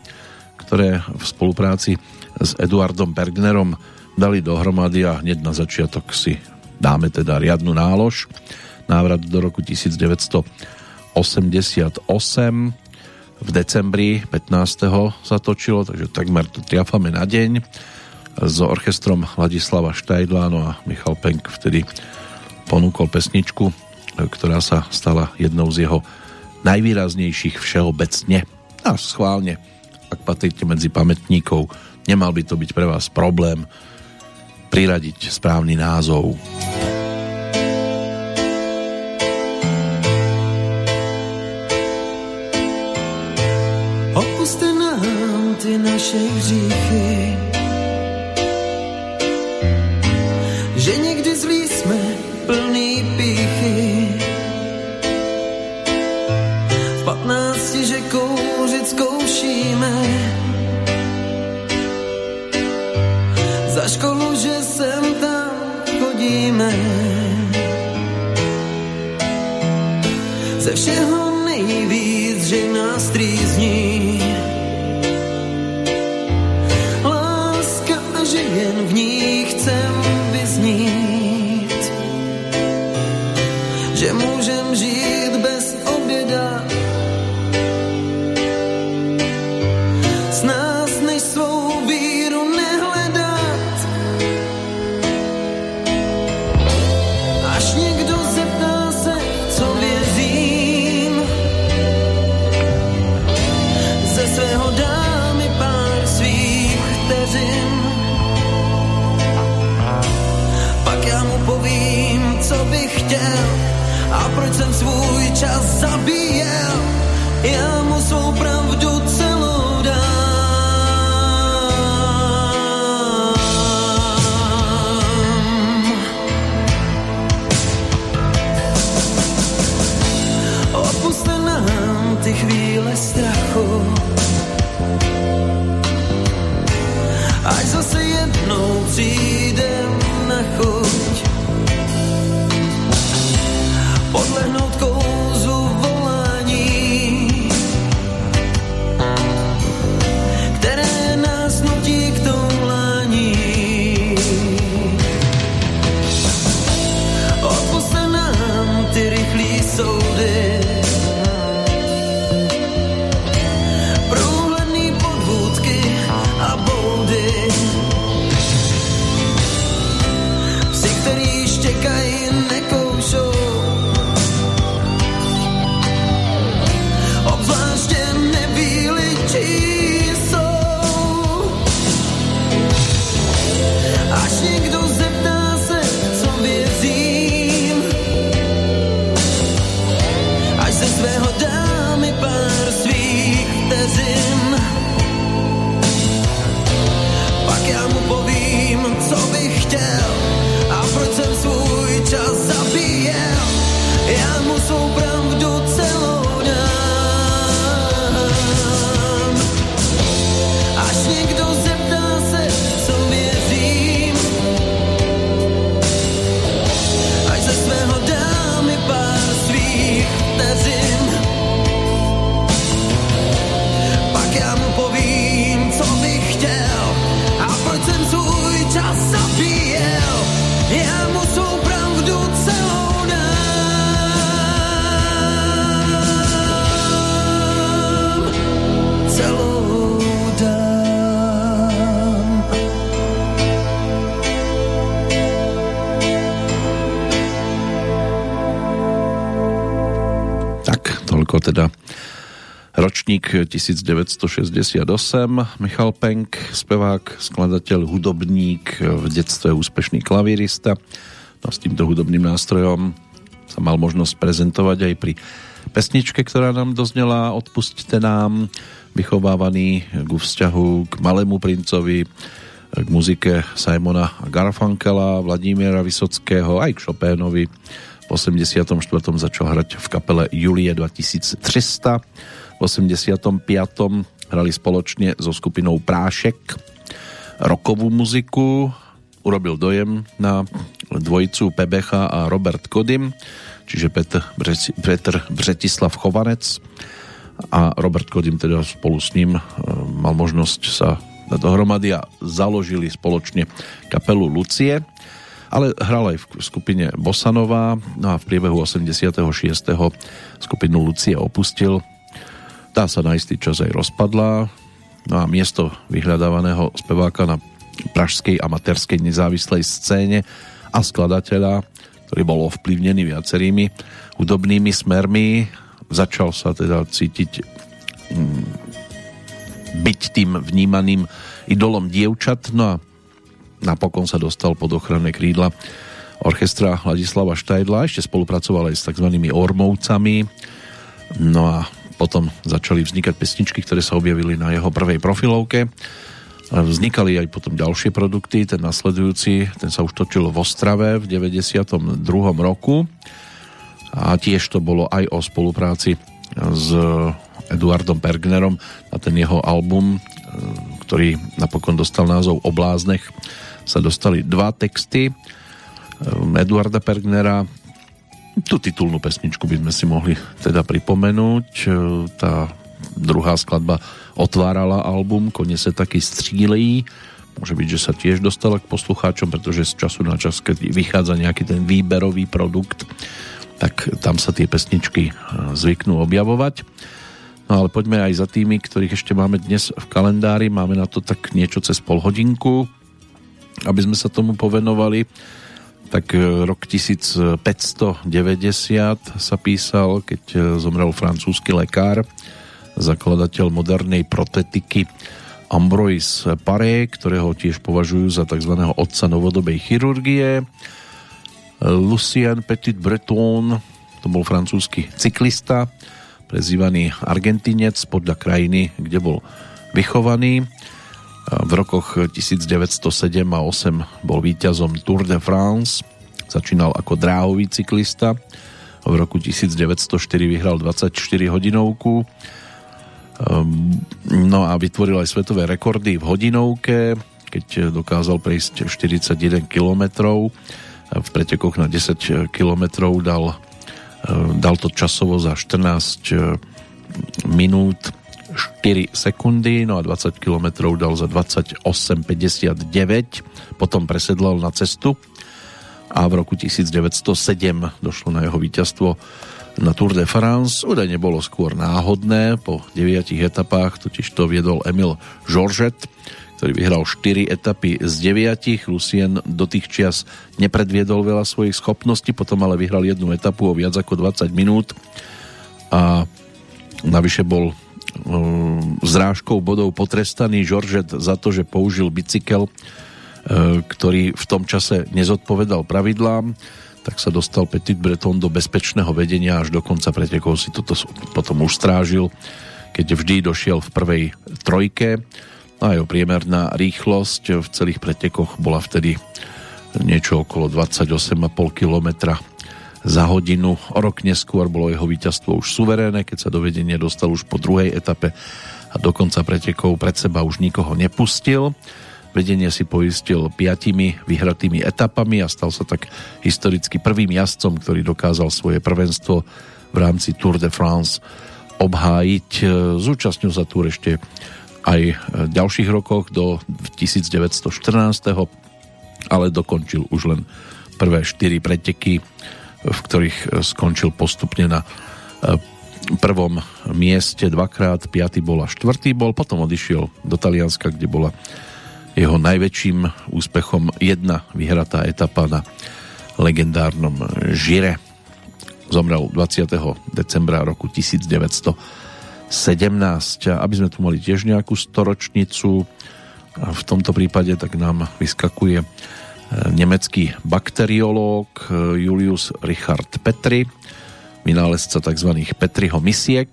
ktoré v spolupráci s Eduardom Bergnerom dali dohromady a hneď na začiatok si dáme teda riadnu nálož. Návrat do roku 1900 88 v decembri 15. sa točilo, takže takmer to triafame na deň s orchestrom Ladislava Štajdla, no a Michal Penk vtedy ponúkol pesničku, ktorá sa stala jednou z jeho najvýraznejších všeobecne. A schválne, ak patríte medzi pamätníkov, nemal by to byť pre vás problém priradiť správny názov. ty naše hříchy. plný píchy. 时候 1968, Michal Penk, spevák, skladateľ, hudobník, v detstve úspešný klavírista. No s týmto hudobným nástrojom sa mal možnosť prezentovať aj pri pesničke, ktorá nám doznela Odpustte nám, vychovávaný k vzťahu k Malému princovi, k muzike Simona Garfunkela, Vladimíra Vysockého, aj k Chopinovi. V 84. začal hrať v kapele Julie 2300. V 85. hrali spoločne so skupinou Prášek rokovú muziku. Urobil dojem na dvojicu Pebecha a Robert Kodym, čiže Petr, Petr Bretislav Chovanec a Robert Kodym teda spolu s ním e, mal možnosť sa dať dohromady a založili spoločne kapelu Lucie ale hral aj v skupine Bosanová no a v priebehu 86. skupinu Lucie opustil tá sa na istý čas aj rozpadla. No a miesto vyhľadávaného speváka na pražskej amatérskej nezávislej scéne a skladateľa, ktorý bol ovplyvnený viacerými hudobnými smermi, začal sa teda cítiť mm, byť tým vnímaným idolom dievčat, no a napokon sa dostal pod ochranné krídla orchestra Ladislava Štajdla, ešte spolupracoval aj s tzv. Ormovcami, no a potom začali vznikať pesničky, ktoré sa objavili na jeho prvej profilovke Vznikali aj potom ďalšie produkty, ten nasledujúci, ten sa už točil v Ostrave v 92. roku a tiež to bolo aj o spolupráci s Eduardom Pergnerom na ten jeho album, ktorý napokon dostal názov Obláznech, sa dostali dva texty Eduarda Pergnera. Tú titulnú pesničku by sme si mohli teda pripomenúť. Tá druhá skladba otvárala album, konec sa taký střílejí. Môže byť, že sa tiež dostala k poslucháčom, pretože z času na čas, keď vychádza nejaký ten výberový produkt, tak tam sa tie pesničky e, zvyknú objavovať. No ale poďme aj za tými, ktorých ešte máme dnes v kalendári. Máme na to tak niečo cez pol hodinku, aby sme sa tomu povenovali. Tak e, rok 1590 sa písal, keď e, zomrel francúzsky lekár, zakladateľ modernej protetiky Ambroise Paré, ktorého tiež považujú za tzv. otca novodobej chirurgie. Lucien Petit Breton, to bol francúzsky cyklista, prezývaný Argentinec podľa krajiny, kde bol vychovaný. V rokoch 1907 a 8 bol víťazom Tour de France, začínal ako dráhový cyklista. V roku 1904 vyhral 24 hodinovku Ehm, no a vytvoril aj svetové rekordy v hodinovke, keď dokázal prejsť 41 km. V pretekoch na 10 km dal, ehm, dal to časovo za 14 ehm, minút 4 sekundy, no a 20 km dal za 28,59. Potom presedlal na cestu a v roku 1907 došlo na jeho víťazstvo na Tour de France. Údajne bolo skôr náhodné, po 9 etapách totiž to viedol Emil Žoržet, ktorý vyhral 4 etapy z 9. Lucien do tých čias nepredviedol veľa svojich schopností, potom ale vyhral jednu etapu o viac ako 20 minút a navyše bol zrážkou bodov potrestaný Žoržet za to, že použil bicykel, uh, ktorý v tom čase nezodpovedal pravidlám tak sa dostal Petit Breton do bezpečného vedenia až do konca pretekov si toto potom už strážil, keď vždy došiel v prvej trojke. A jeho priemerná rýchlosť v celých pretekoch bola vtedy niečo okolo 28,5 km za hodinu. O rok neskôr bolo jeho víťazstvo už suverénne, keď sa do vedenia dostal už po druhej etape a do konca pretekov pred seba už nikoho nepustil. Vedenie si poistil piatimi vyhratými etapami a stal sa tak historicky prvým jazdcom, ktorý dokázal svoje prvenstvo v rámci Tour de France obhájiť. Zúčastnil sa Tour ešte aj v ďalších rokoch do 1914, ale dokončil už len prvé štyri preteky, v ktorých skončil postupne na eh, prvom mieste dvakrát, piatý bol a štvrtý bol, potom odišiel do Talianska, kde bola jeho najväčším úspechom jedna vyhratá etapa na legendárnom Žire. Zomrel 20. decembra roku 1917. Aby sme tu mali tiež nejakú storočnicu, v tomto prípade tak nám vyskakuje e, nemecký bakteriológ e, Julius Richard Petri, vynálezca tzv. Petriho misiek,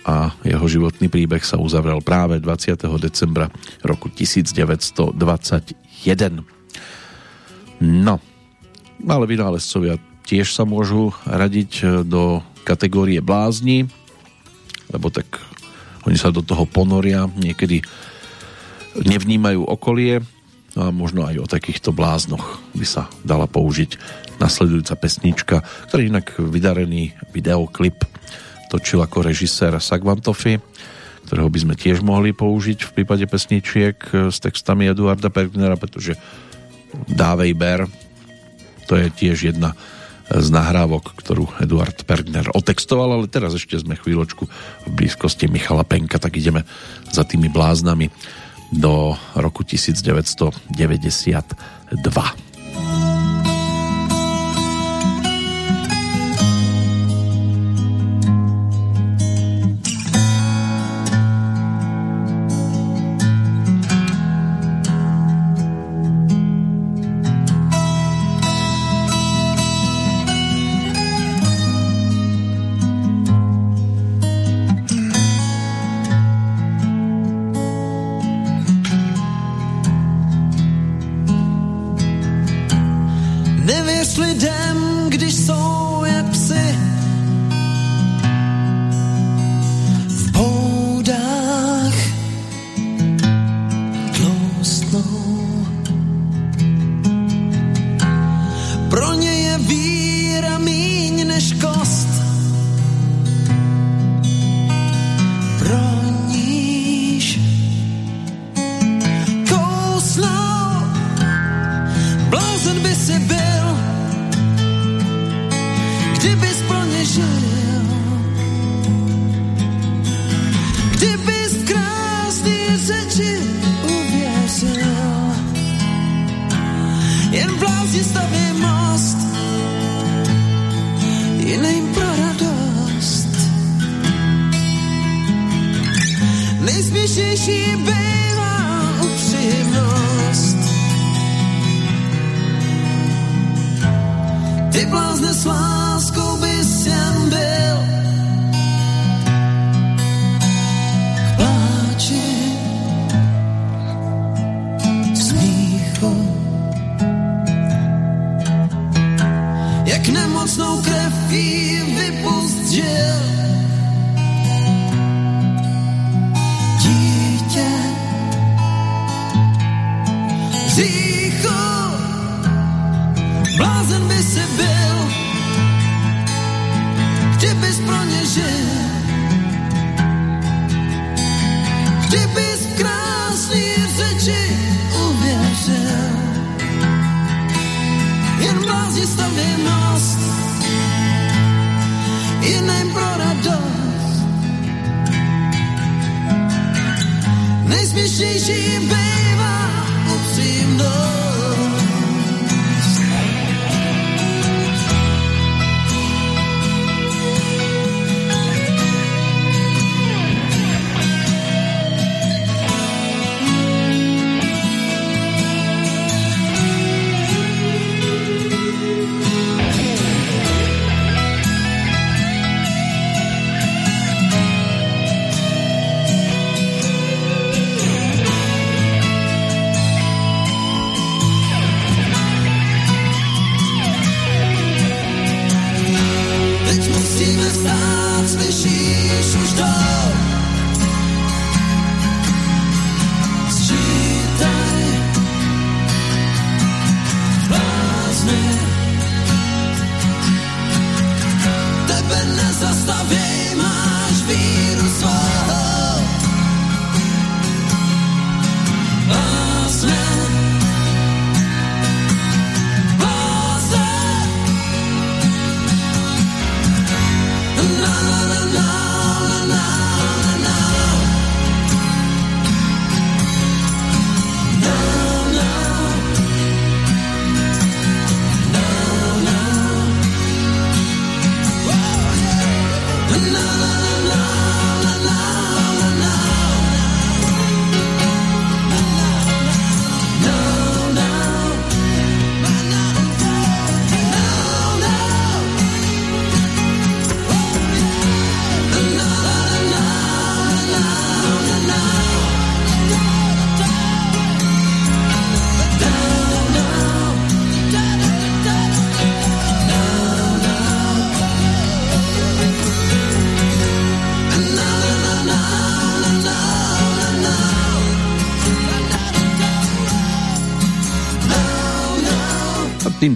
a jeho životný príbeh sa uzavrel práve 20. decembra roku 1921. No, ale vynálezcovia tiež sa môžu radiť e, do kategórie blázni, lebo tak oni sa do toho ponoria, niekedy nevnímajú okolie no a možno aj o takýchto bláznoch by sa dala použiť nasledujúca pesnička, ktorý inak vydarený videoklip točil ako režisér Sagvantofi, ktorého by sme tiež mohli použiť v prípade pesničiek s textami Eduarda Pergnera, pretože Dávej Ber to je tiež jedna z nahrávok, ktorú Eduard Pergner otextoval, ale teraz ešte sme chvíľočku v blízkosti Michala Penka, tak ideme za tými bláznami do roku 1992.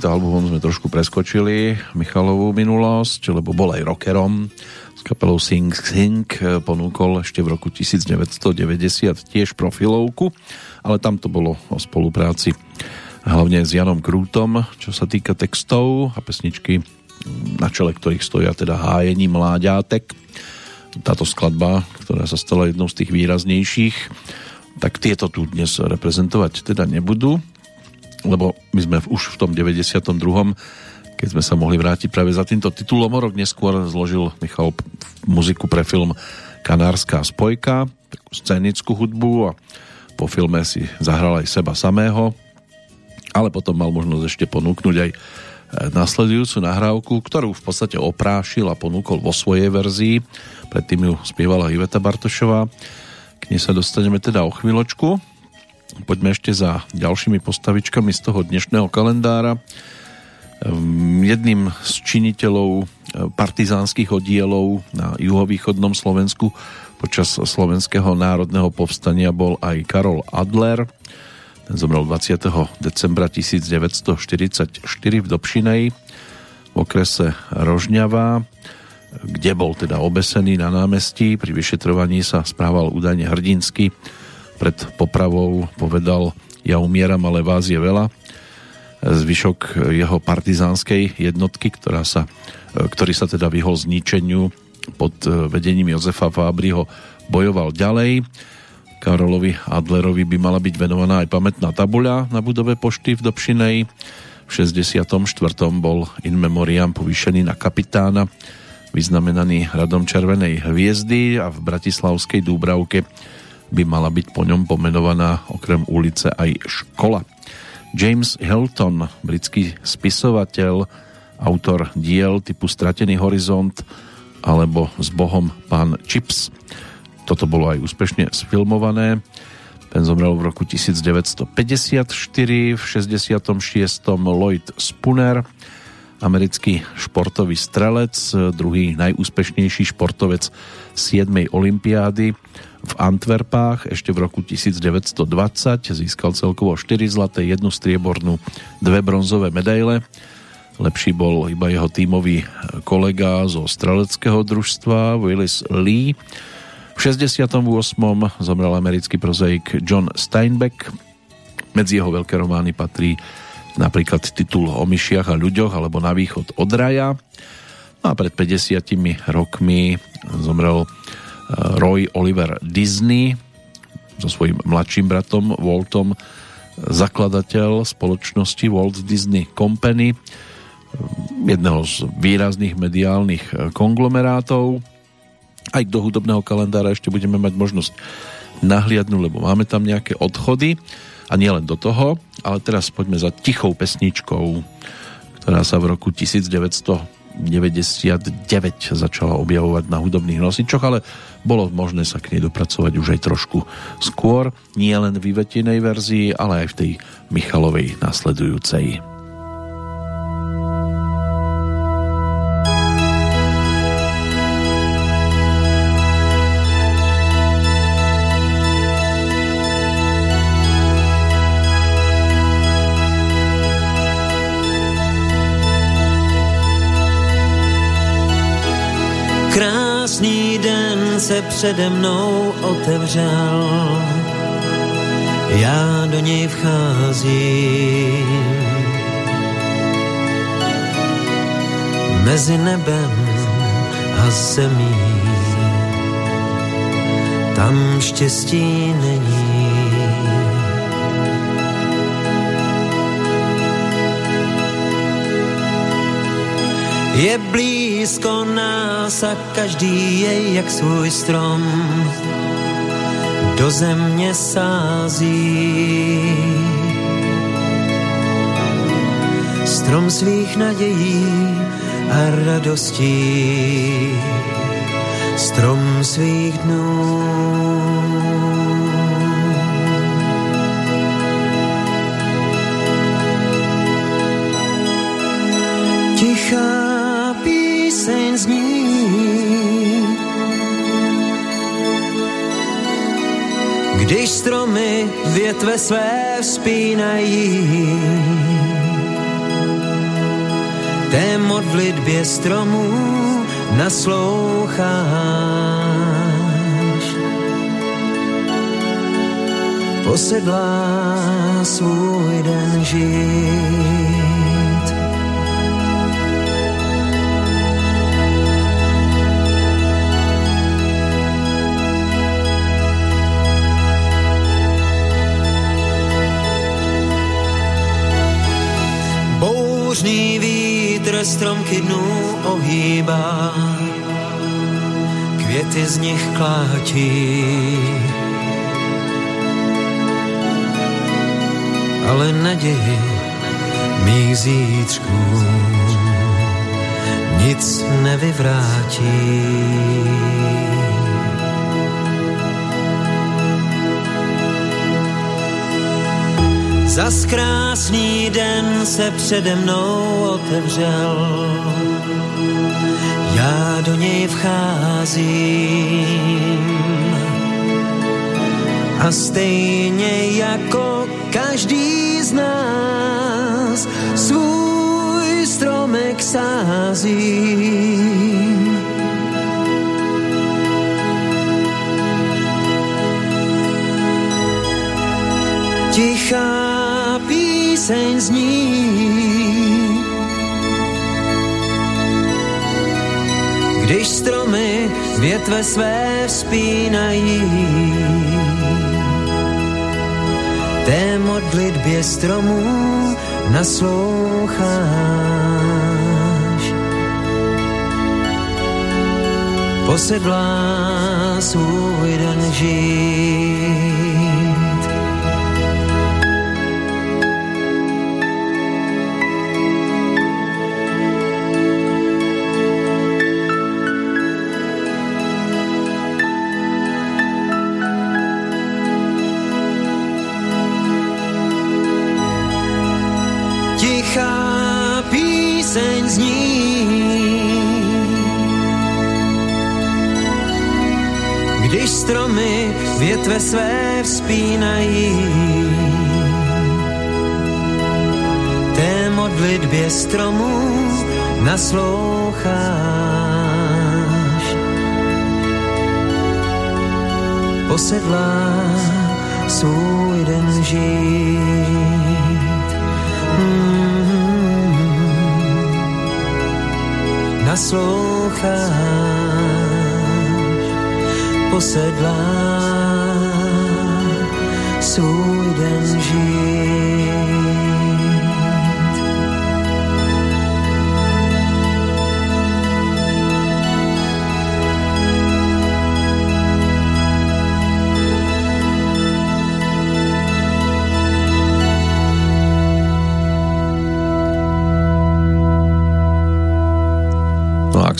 týmto albumom sme trošku preskočili Michalovú minulosť, lebo bol aj rockerom s kapelou Sing Sing, ponúkol ešte v roku 1990 tiež profilovku, ale tam to bolo o spolupráci hlavne s Janom Krútom, čo sa týka textov a pesničky, na čele ktorých stoja teda hájení mláďátek. Táto skladba, ktorá sa stala jednou z tých výraznejších, tak tieto tu dnes reprezentovať teda nebudú, lebo my sme už v tom 92. keď sme sa mohli vrátiť práve za týmto titulom. O rok neskôr zložil Michal muziku pre film Kanárska spojka, takú scénickú hudbu a po filme si zahral aj seba samého, ale potom mal možnosť ešte ponúknuť aj e, nasledujúcu nahrávku, ktorú v podstate oprášil a ponúkol vo svojej verzii. Predtým ju spievala Iveta Bartošová. K nej sa dostaneme teda o chvíľočku. Poďme ešte za ďalšími postavičkami z toho dnešného kalendára. Ehm, Jedným z činiteľov e, partizánskych oddielov na juhovýchodnom Slovensku počas Slovenského národného povstania bol aj Karol Adler. Ten zomrel 20. decembra 1944 v Dobšinej v okrese Rožňava, kde bol teda obesený na námestí. Pri vyšetrovaní sa správal údajne hrdinsky pred popravou povedal ja umieram, ale vás je veľa. zvyšok jeho partizánskej jednotky, ktorá sa, ktorý sa teda vyhol zničeniu pod vedením Jozefa Fábriho bojoval ďalej. Karolovi Adlerovi by mala byť venovaná aj pamätná tabuľa na budove pošty v Dobšinej. V 64. bol in memoriam povýšený na kapitána, vyznamenaný radom Červenej hviezdy a v Bratislavskej Dúbravke by mala byť po ňom pomenovaná okrem ulice aj škola. James Hilton, britský spisovateľ, autor diel typu Stratený horizont alebo S Bohom pán Chips toto bolo aj úspešne sfilmované. Ten zomrel v roku 1954, v 66. Lloyd Spooner, americký športový strelec, druhý najúspešnejší športovec 7. olympiády v Antwerpách ešte v roku 1920 získal celkovo 4 zlaté, jednu striebornú, dve bronzové medaile. Lepší bol iba jeho tímový kolega zo streleckého družstva Willis Lee, v 68. zomrel americký prozaik John Steinbeck. Medzi jeho veľké romány patrí napríklad titul o myšiach a ľuďoch alebo Na východ od raja. No a pred 50 rokmi zomrel Roy Oliver Disney so svojím mladším bratom Waltom, zakladateľ spoločnosti Walt Disney Company, jedného z výrazných mediálnych eh, konglomerátov. Aj do hudobného kalendára ešte budeme mať možnosť nahliadnúť, lebo máme tam nejaké odchody. A nielen do toho, ale teraz poďme za tichou pesničkou, ktorá sa v roku 1999 začala objavovať na hudobných nosičoch, ale bolo možné sa k nej dopracovať už aj trošku skôr, nie len v vyvetinej verzii, ale aj v tej Michalovej nasledujúcej. Přede mnou otevřel, já do něj vcházím. Mezi nebem a zemí, tam štěstí není. Je blízko nás a každý je jak svůj strom do země sází. Strom svých nadějí a radostí, strom svých dnů. Tichá píseň zní. Když stromy větve své vzpínají, té modlitbě stromů nasloucháš. Posedlá svůj den žít. Bouřný vítr stromky dnů ohýbá, květy z nich klátí. Ale naději mých zítřků nic nevyvrátí. Zas krásný den se přede mnou otevřel, já do něj vcházím. A stejně jako každý z nás svůj stromek sázím. Tichá pieseň zní. Když stromy větve své vzpínají, té modlitbě stromů nasloucháš. Posedlá svůj den žít. Stromy větve své vzpínají. Té modlitbě stromů nasloucháš. Posedlá svůj den žít. Mm-hmm. Nasloucháš posedlá svůj den žít.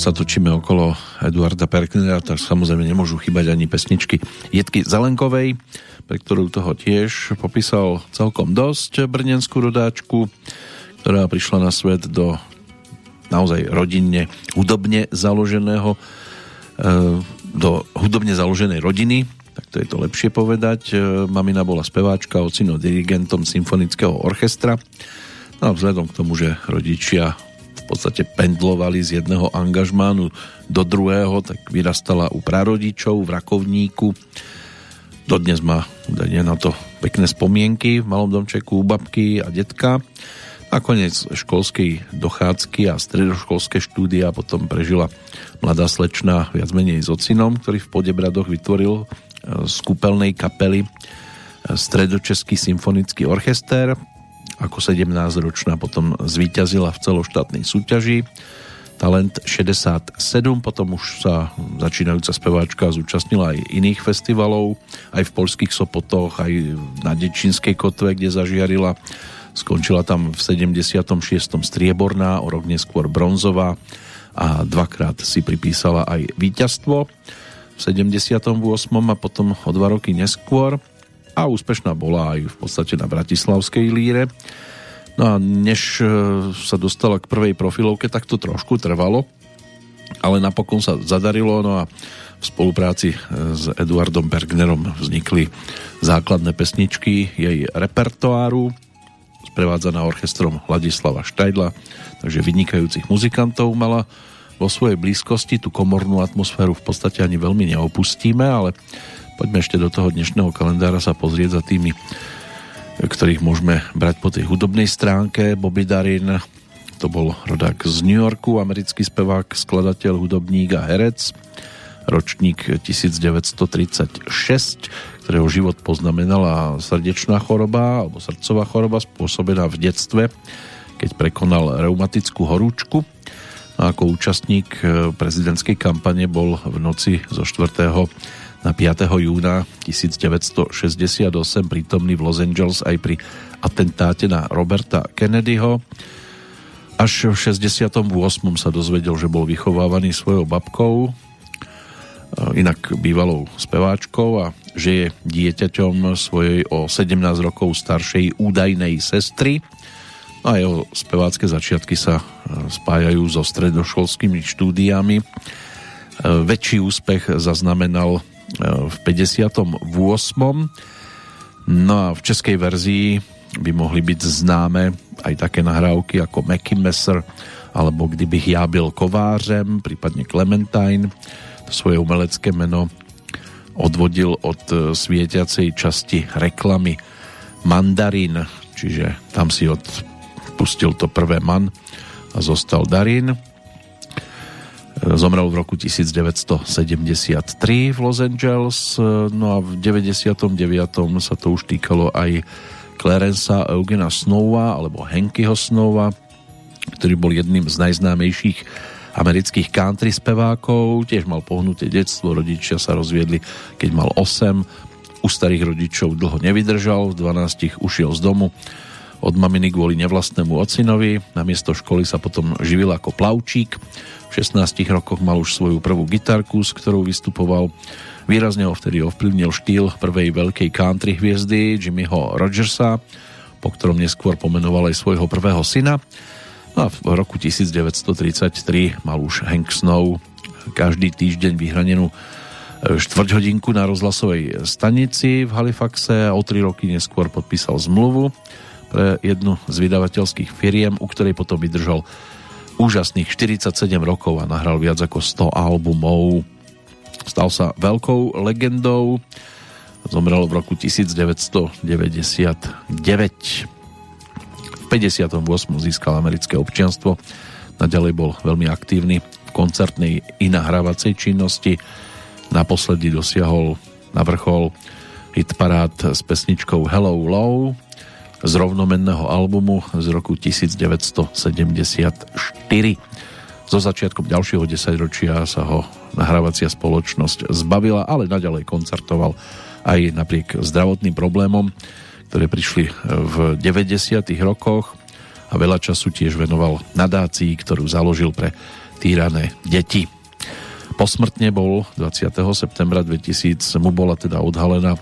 Sa točíme okolo Eduarda Perknera, tak samozrejme nemôžu chýbať ani pesničky Jedky Zelenkovej, pre ktorú toho tiež popísal celkom dosť brnenskú rodáčku, ktorá prišla na svet do naozaj rodinne, hudobne založeného e, do hudobne založenej rodiny, tak to je to lepšie povedať. E, mamina bola speváčka, ocino dirigentom symfonického orchestra. No a vzhľadom k tomu, že rodičia v podstate pendlovali z jedného angažmánu do druhého, tak vyrastala u prarodičov v Rakovníku. Dodnes má údajne na to pekné spomienky v malom domčeku u babky a detka. Nakoniec školskej dochádzky a stredoškolské štúdia potom prežila mladá slečna viac menej s ocinom, ktorý v Podebradoch vytvoril e, z kúpeľnej kapely e, Stredočeský symfonický orchester ako 17-ročná potom zvíťazila v celoštátnej súťaži Talent 67, potom už sa začínajúca speváčka zúčastnila aj iných festivalov, aj v polských Sopotoch, aj na Dečínskej kotve, kde zažiarila. Skončila tam v 76. strieborná, o rok neskôr bronzová a dvakrát si pripísala aj víťazstvo v 78. a potom o dva roky neskôr a úspešná bola aj v podstate na Bratislavskej líre. No a než e, sa dostala k prvej profilovke, tak to trošku trvalo, ale napokon sa zadarilo, no a v spolupráci e, s Eduardom Bergnerom vznikli základné pesničky jej repertoáru, sprevádzaná orchestrom Ladislava Štajdla, takže vynikajúcich muzikantov mala vo svojej blízkosti, tú komornú atmosféru v podstate ani veľmi neopustíme, ale Poďme ešte do toho dnešného kalendára sa pozrieť za tými, ktorých môžeme brať po tej hudobnej stránke. Bobby Darin, to bol rodák z New Yorku, americký spevák, skladateľ, hudobník a herec, ročník 1936, ktorého život poznamenala srdečná choroba alebo srdcová choroba spôsobená v detstve, keď prekonal reumatickú horúčku. A ako účastník prezidentskej kampane bol v noci zo 4 na 5. júna 1968 prítomný v Los Angeles aj pri atentáte na Roberta Kennedyho. Až v 68. sa dozvedel, že bol vychovávaný svojou babkou, inak bývalou speváčkou a že je dieťaťom svojej o 17 rokov staršej údajnej sestry. A jeho spevácké začiatky sa spájajú so stredoškolskými štúdiami. Väčší úspech zaznamenal v 58. No a v českej verzii by mohli byť známe aj také nahrávky ako Mackie Messer alebo Kdybych já byl kovářem, prípadne Clementine. To svoje umelecké meno odvodil od e, svietiacej časti reklamy Mandarin, čiže tam si odpustil to prvé man a zostal Darin. Zomrel v roku 1973 v Los Angeles, no a v 99. sa to už týkalo aj Clarensa Eugena Snowa alebo Henkyho Snowa, ktorý bol jedným z najznámejších amerických country spevákov, tiež mal pohnuté detstvo, rodičia sa rozviedli, keď mal 8, u starých rodičov dlho nevydržal, v 12 ušiel z domu od maminy kvôli nevlastnému ocinovi, na miesto školy sa potom živil ako plavčík, v 16 rokoch mal už svoju prvú gitarku, s ktorou vystupoval. Výrazne ho vtedy ovplyvnil štýl prvej veľkej country hviezdy Jimmyho Rogersa, po ktorom neskôr pomenoval aj svojho prvého syna. No a v roku 1933 mal už Hank Snow každý týždeň vyhranenú e, štvrť hodinku na rozhlasovej stanici v Halifaxe a o tri roky neskôr podpísal zmluvu pre jednu z vydavateľských firiem, u ktorej potom vydržal úžasných 47 rokov a nahral viac ako 100 albumov. Stal sa veľkou legendou. Zomrel v roku 1999. V 58. získal americké občianstvo. Naďalej bol veľmi aktívny v koncertnej i nahrávacej činnosti. Naposledy dosiahol na vrchol hitparát s pesničkou Hello Low z rovnomenného albumu z roku 1974. So začiatkom ďalšieho desaťročia sa ho nahrávacia spoločnosť zbavila, ale naďalej koncertoval aj napriek zdravotným problémom, ktoré prišli v 90. rokoch a veľa času tiež venoval nadácii, ktorú založil pre týrané deti. Posmrtne bol 20. septembra 2000 mu bola teda odhalená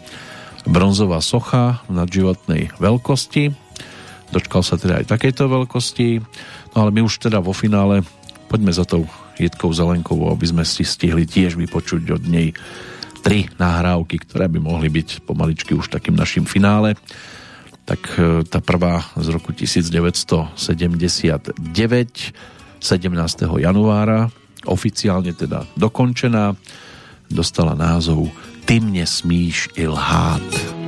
bronzová socha v nadživotnej veľkosti. Dočkal sa teda aj takejto veľkosti, no ale my už teda vo finále poďme za tou Jitkou Zelenkovou, aby sme si stihli tiež vypočuť od nej tri nahrávky, ktoré by mohli byť pomaličky už takým našim finále. Tak e, tá prvá z roku 1979, 17. januára, oficiálne teda dokončená, dostala názov Ty mne smíš i lhát.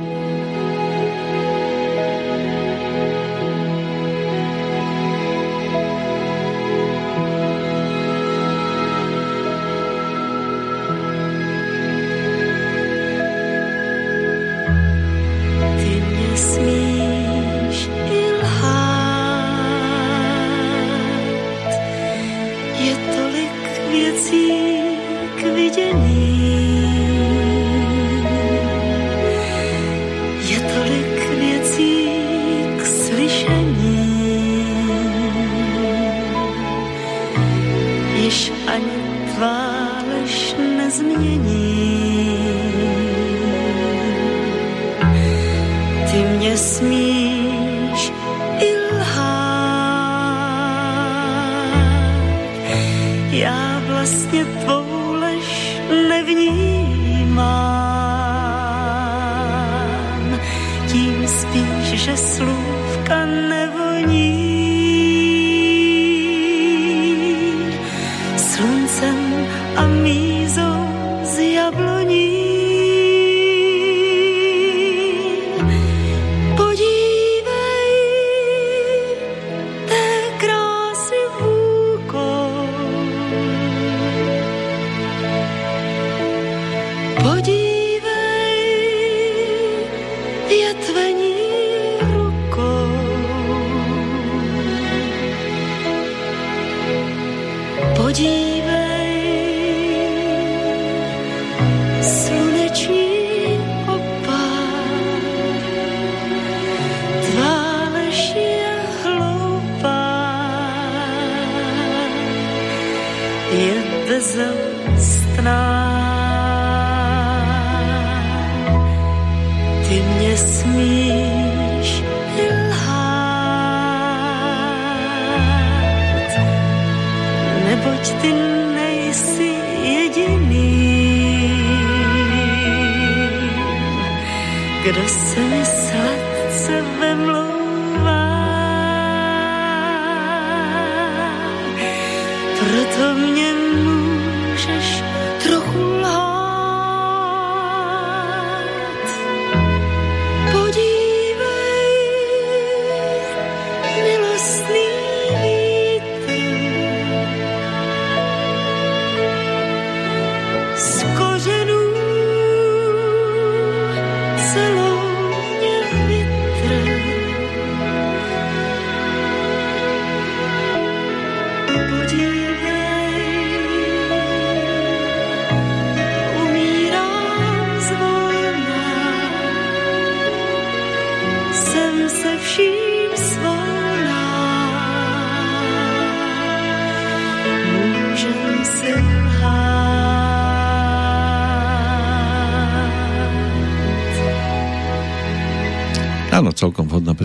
vlastně tvou lež nevnímám. Tím spíš, že slůvka nevoní.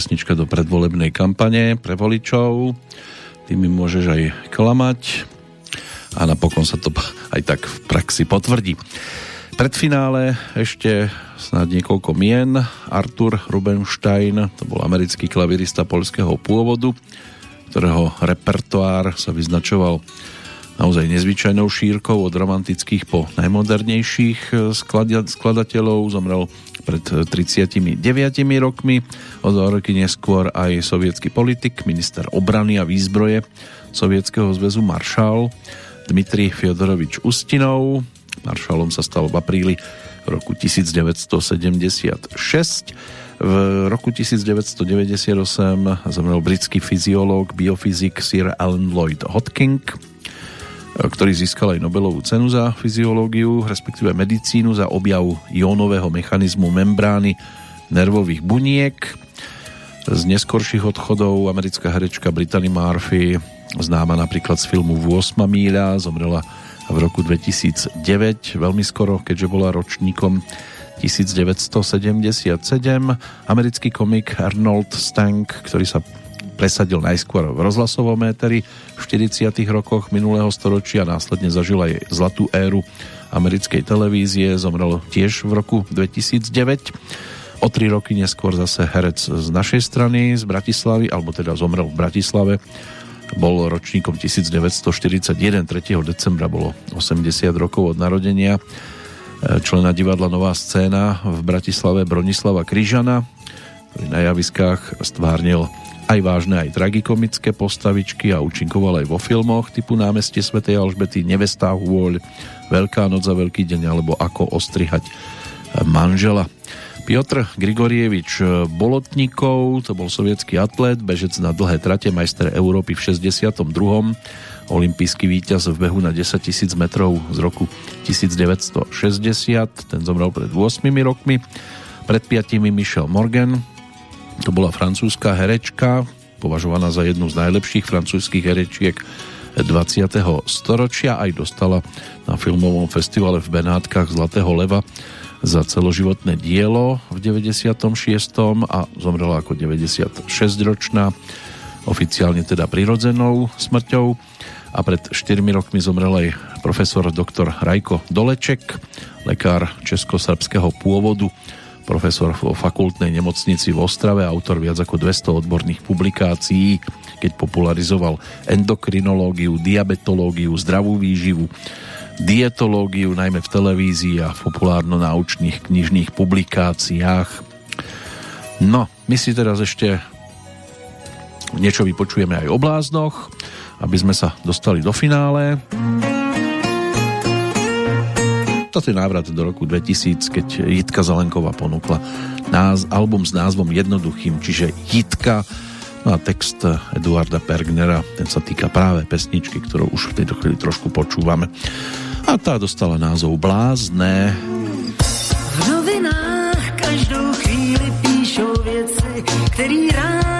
Pesnička do predvolebnej kampane pre voličov. Tými môžeš aj klamať a napokon sa to aj tak v praxi potvrdí. Predfinále ešte snad niekoľko mien. Arthur Rubenstein, to bol americký klavirista polského pôvodu, ktorého repertoár sa vyznačoval naozaj nezvyčajnou šírkou od romantických po najmodernejších skladateľov. Zomrel pred 39 rokmi. O dva roky neskôr aj sovietský politik, minister obrany a výzbroje Sovietskeho zväzu maršál Dmitri Fyodorovič Ustinov. Maršálom sa stal v apríli roku 1976. V roku 1998 zomrel britský fyziológ, biofyzik Sir Alan Lloyd Hodking ktorý získal aj Nobelovú cenu za fyziológiu, respektíve medicínu za objav jónového mechanizmu membrány nervových buniek. Z neskorších odchodov americká herečka Brittany Murphy, známa napríklad z filmu 8 míľa, zomrela v roku 2009, veľmi skoro, keďže bola ročníkom 1977. Americký komik Arnold Stank, ktorý sa presadil najskôr v rozhlasovom éteri v 40. rokoch minulého storočia, následne zažil aj zlatú éru americkej televízie, zomrel tiež v roku 2009. O tri roky neskôr zase herec z našej strany, z Bratislavy, alebo teda zomrel v Bratislave, bol ročníkom 1941, 3. decembra bolo 80 rokov od narodenia člena divadla Nová scéna v Bratislave Bronislava Kryžana, na javiskách stvárnil aj vážne, aj tragikomické postavičky a účinkoval aj vo filmoch typu Námestie Svetej Alžbety, Nevestá hôľ, Veľká noc za Veľký deň alebo Ako ostrihať manžela. Piotr Grigorievič Bolotníkov, to bol sovietský atlet, bežec na dlhé trate, majster Európy v 62. Olympijský víťaz v behu na 10 000 metrov z roku 1960, ten zomrel pred 8 rokmi. Pred 5 Michel Morgan, to bola francúzska herečka, považovaná za jednu z najlepších francúzskych herečiek 20. storočia. Aj dostala na filmovom festivale v Benátkach Zlatého leva za celoživotné dielo v 96. a zomrela ako 96-ročná, oficiálne teda prirodzenou smrťou. A pred 4 rokmi zomrel aj profesor doktor Rajko Doleček, lekár českosrbského pôvodu, profesor vo fakultnej nemocnici v Ostrave, autor viac ako 200 odborných publikácií, keď popularizoval endokrinológiu, diabetológiu, zdravú výživu, dietológiu, najmä v televízii a v populárno-naučných knižných publikáciách. No, my si teraz ešte niečo vypočujeme aj o bláznoch, aby sme sa dostali do finále. Je návrat do roku 2000, keď Jitka Zelenková ponúkla náz, album s názvom Jednoduchým, čiže Jitka no a text Eduarda Pergnera, ten sa týka práve pesničky, ktorú už v tejto chvíli trošku počúvame. A tá dostala názov Blázne. V novinách každou chvíli píšou věci, který rádi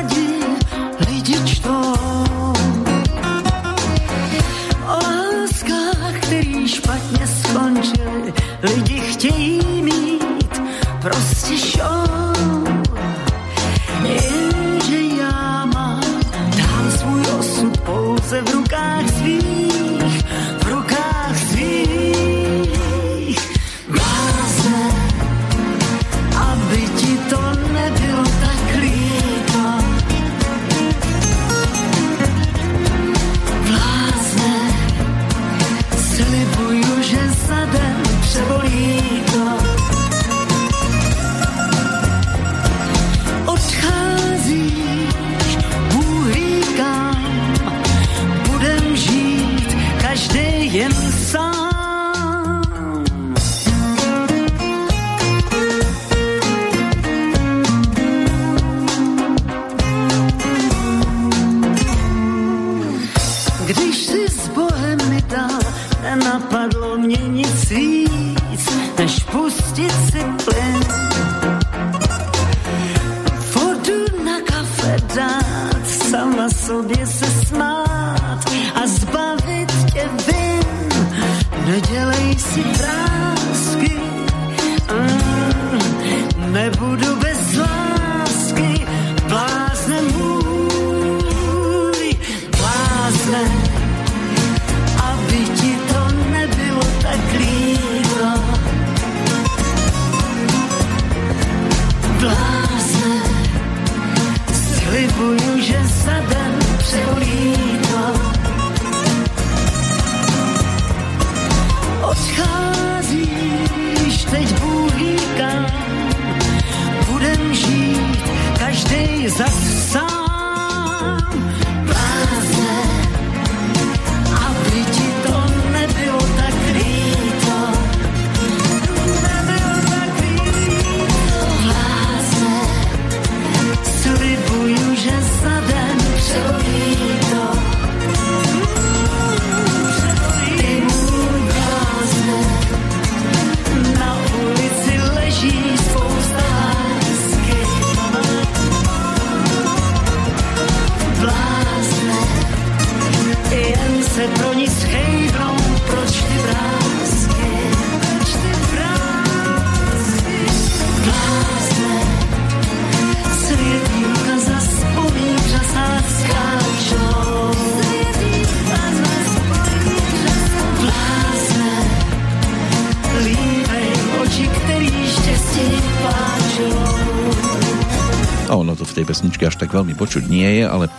A ono to v tej pesničke až tak veľmi počuť nie je, ale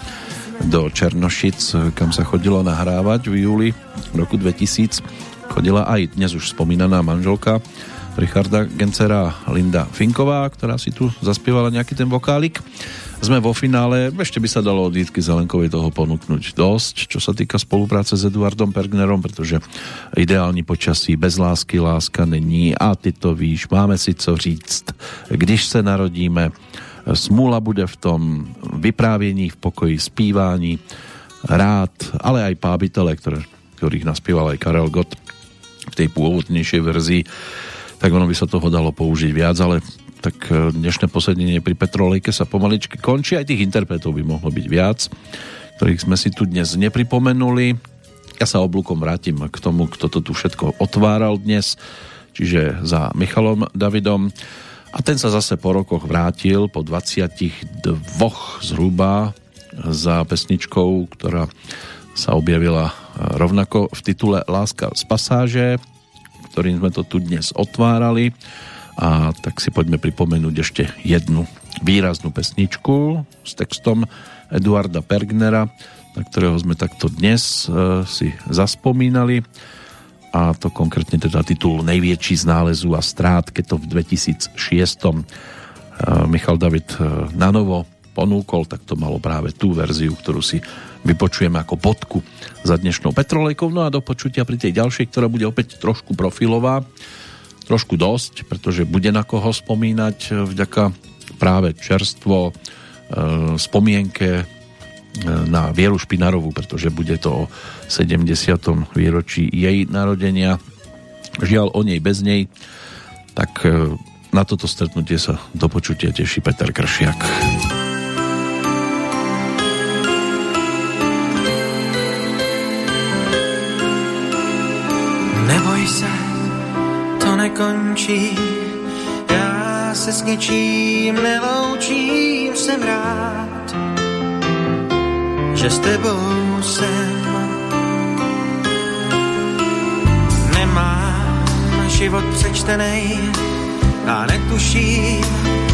do Černošic, kam sa chodilo nahrávať v júli roku 2000, chodila aj dnes už spomínaná manželka Richarda Gencera Linda Finková, ktorá si tu zaspievala nejaký ten vokálik. Sme vo finále, ešte by sa dalo od Jitky Zelenkovej toho ponúknuť dosť, čo sa týka spolupráce s Eduardom Pergnerom, pretože ideální počasí bez lásky láska není. A ty to víš, máme si co říct, když se narodíme, smůla bude v tom vyprávění, v pokoji, zpívání, rád, ale aj pábitele, ktoré, ktorých naspieval aj Karel Gott v tej pôvodnejšej verzii, tak ono by sa toho dalo použiť viac, ale tak e, dnešné posedenie pri Petrolejke sa pomaličky končí. Aj tých interpretov by mohlo byť viac, ktorých sme si tu dnes nepripomenuli. Ja sa oblúkom vrátim k tomu, kto to tu všetko otváral dnes, čiže za Michalom Davidom. A ten sa zase po rokoch vrátil, po 22 zhruba, za pesničkou, ktorá sa objavila rovnako v titule Láska z pasáže, ktorým sme to tu dnes otvárali. A tak si poďme pripomenúť ešte jednu výraznú pesničku s textom Eduarda Pergnera, na ktorého sme takto dnes e, si zaspomínali a to konkrétne teda titul Největší z nálezu a strát, keď to v 2006 e, Michal David e, na novo ponúkol, tak to malo práve tú verziu, ktorú si vypočujeme ako podku za dnešnou Petrolejkou. No a do počutia pri tej ďalšej, ktorá bude opäť trošku profilová trošku dosť, pretože bude na koho spomínať e, vďaka práve čerstvo spomienke na Vieru Špinarovú, pretože bude to o 70. výročí jej narodenia. Žiaľ o nej bez nej, tak e, na toto stretnutie sa do počutia teší Peter Kršiak. Neboj sa, nekončí. Já se s ničím neloučím, jsem rád, že s tebou jsem. Nemám život přečtený a netuším,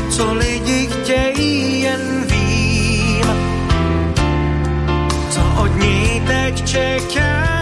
co lidi chtějí, jen vím, co od ní teď čekám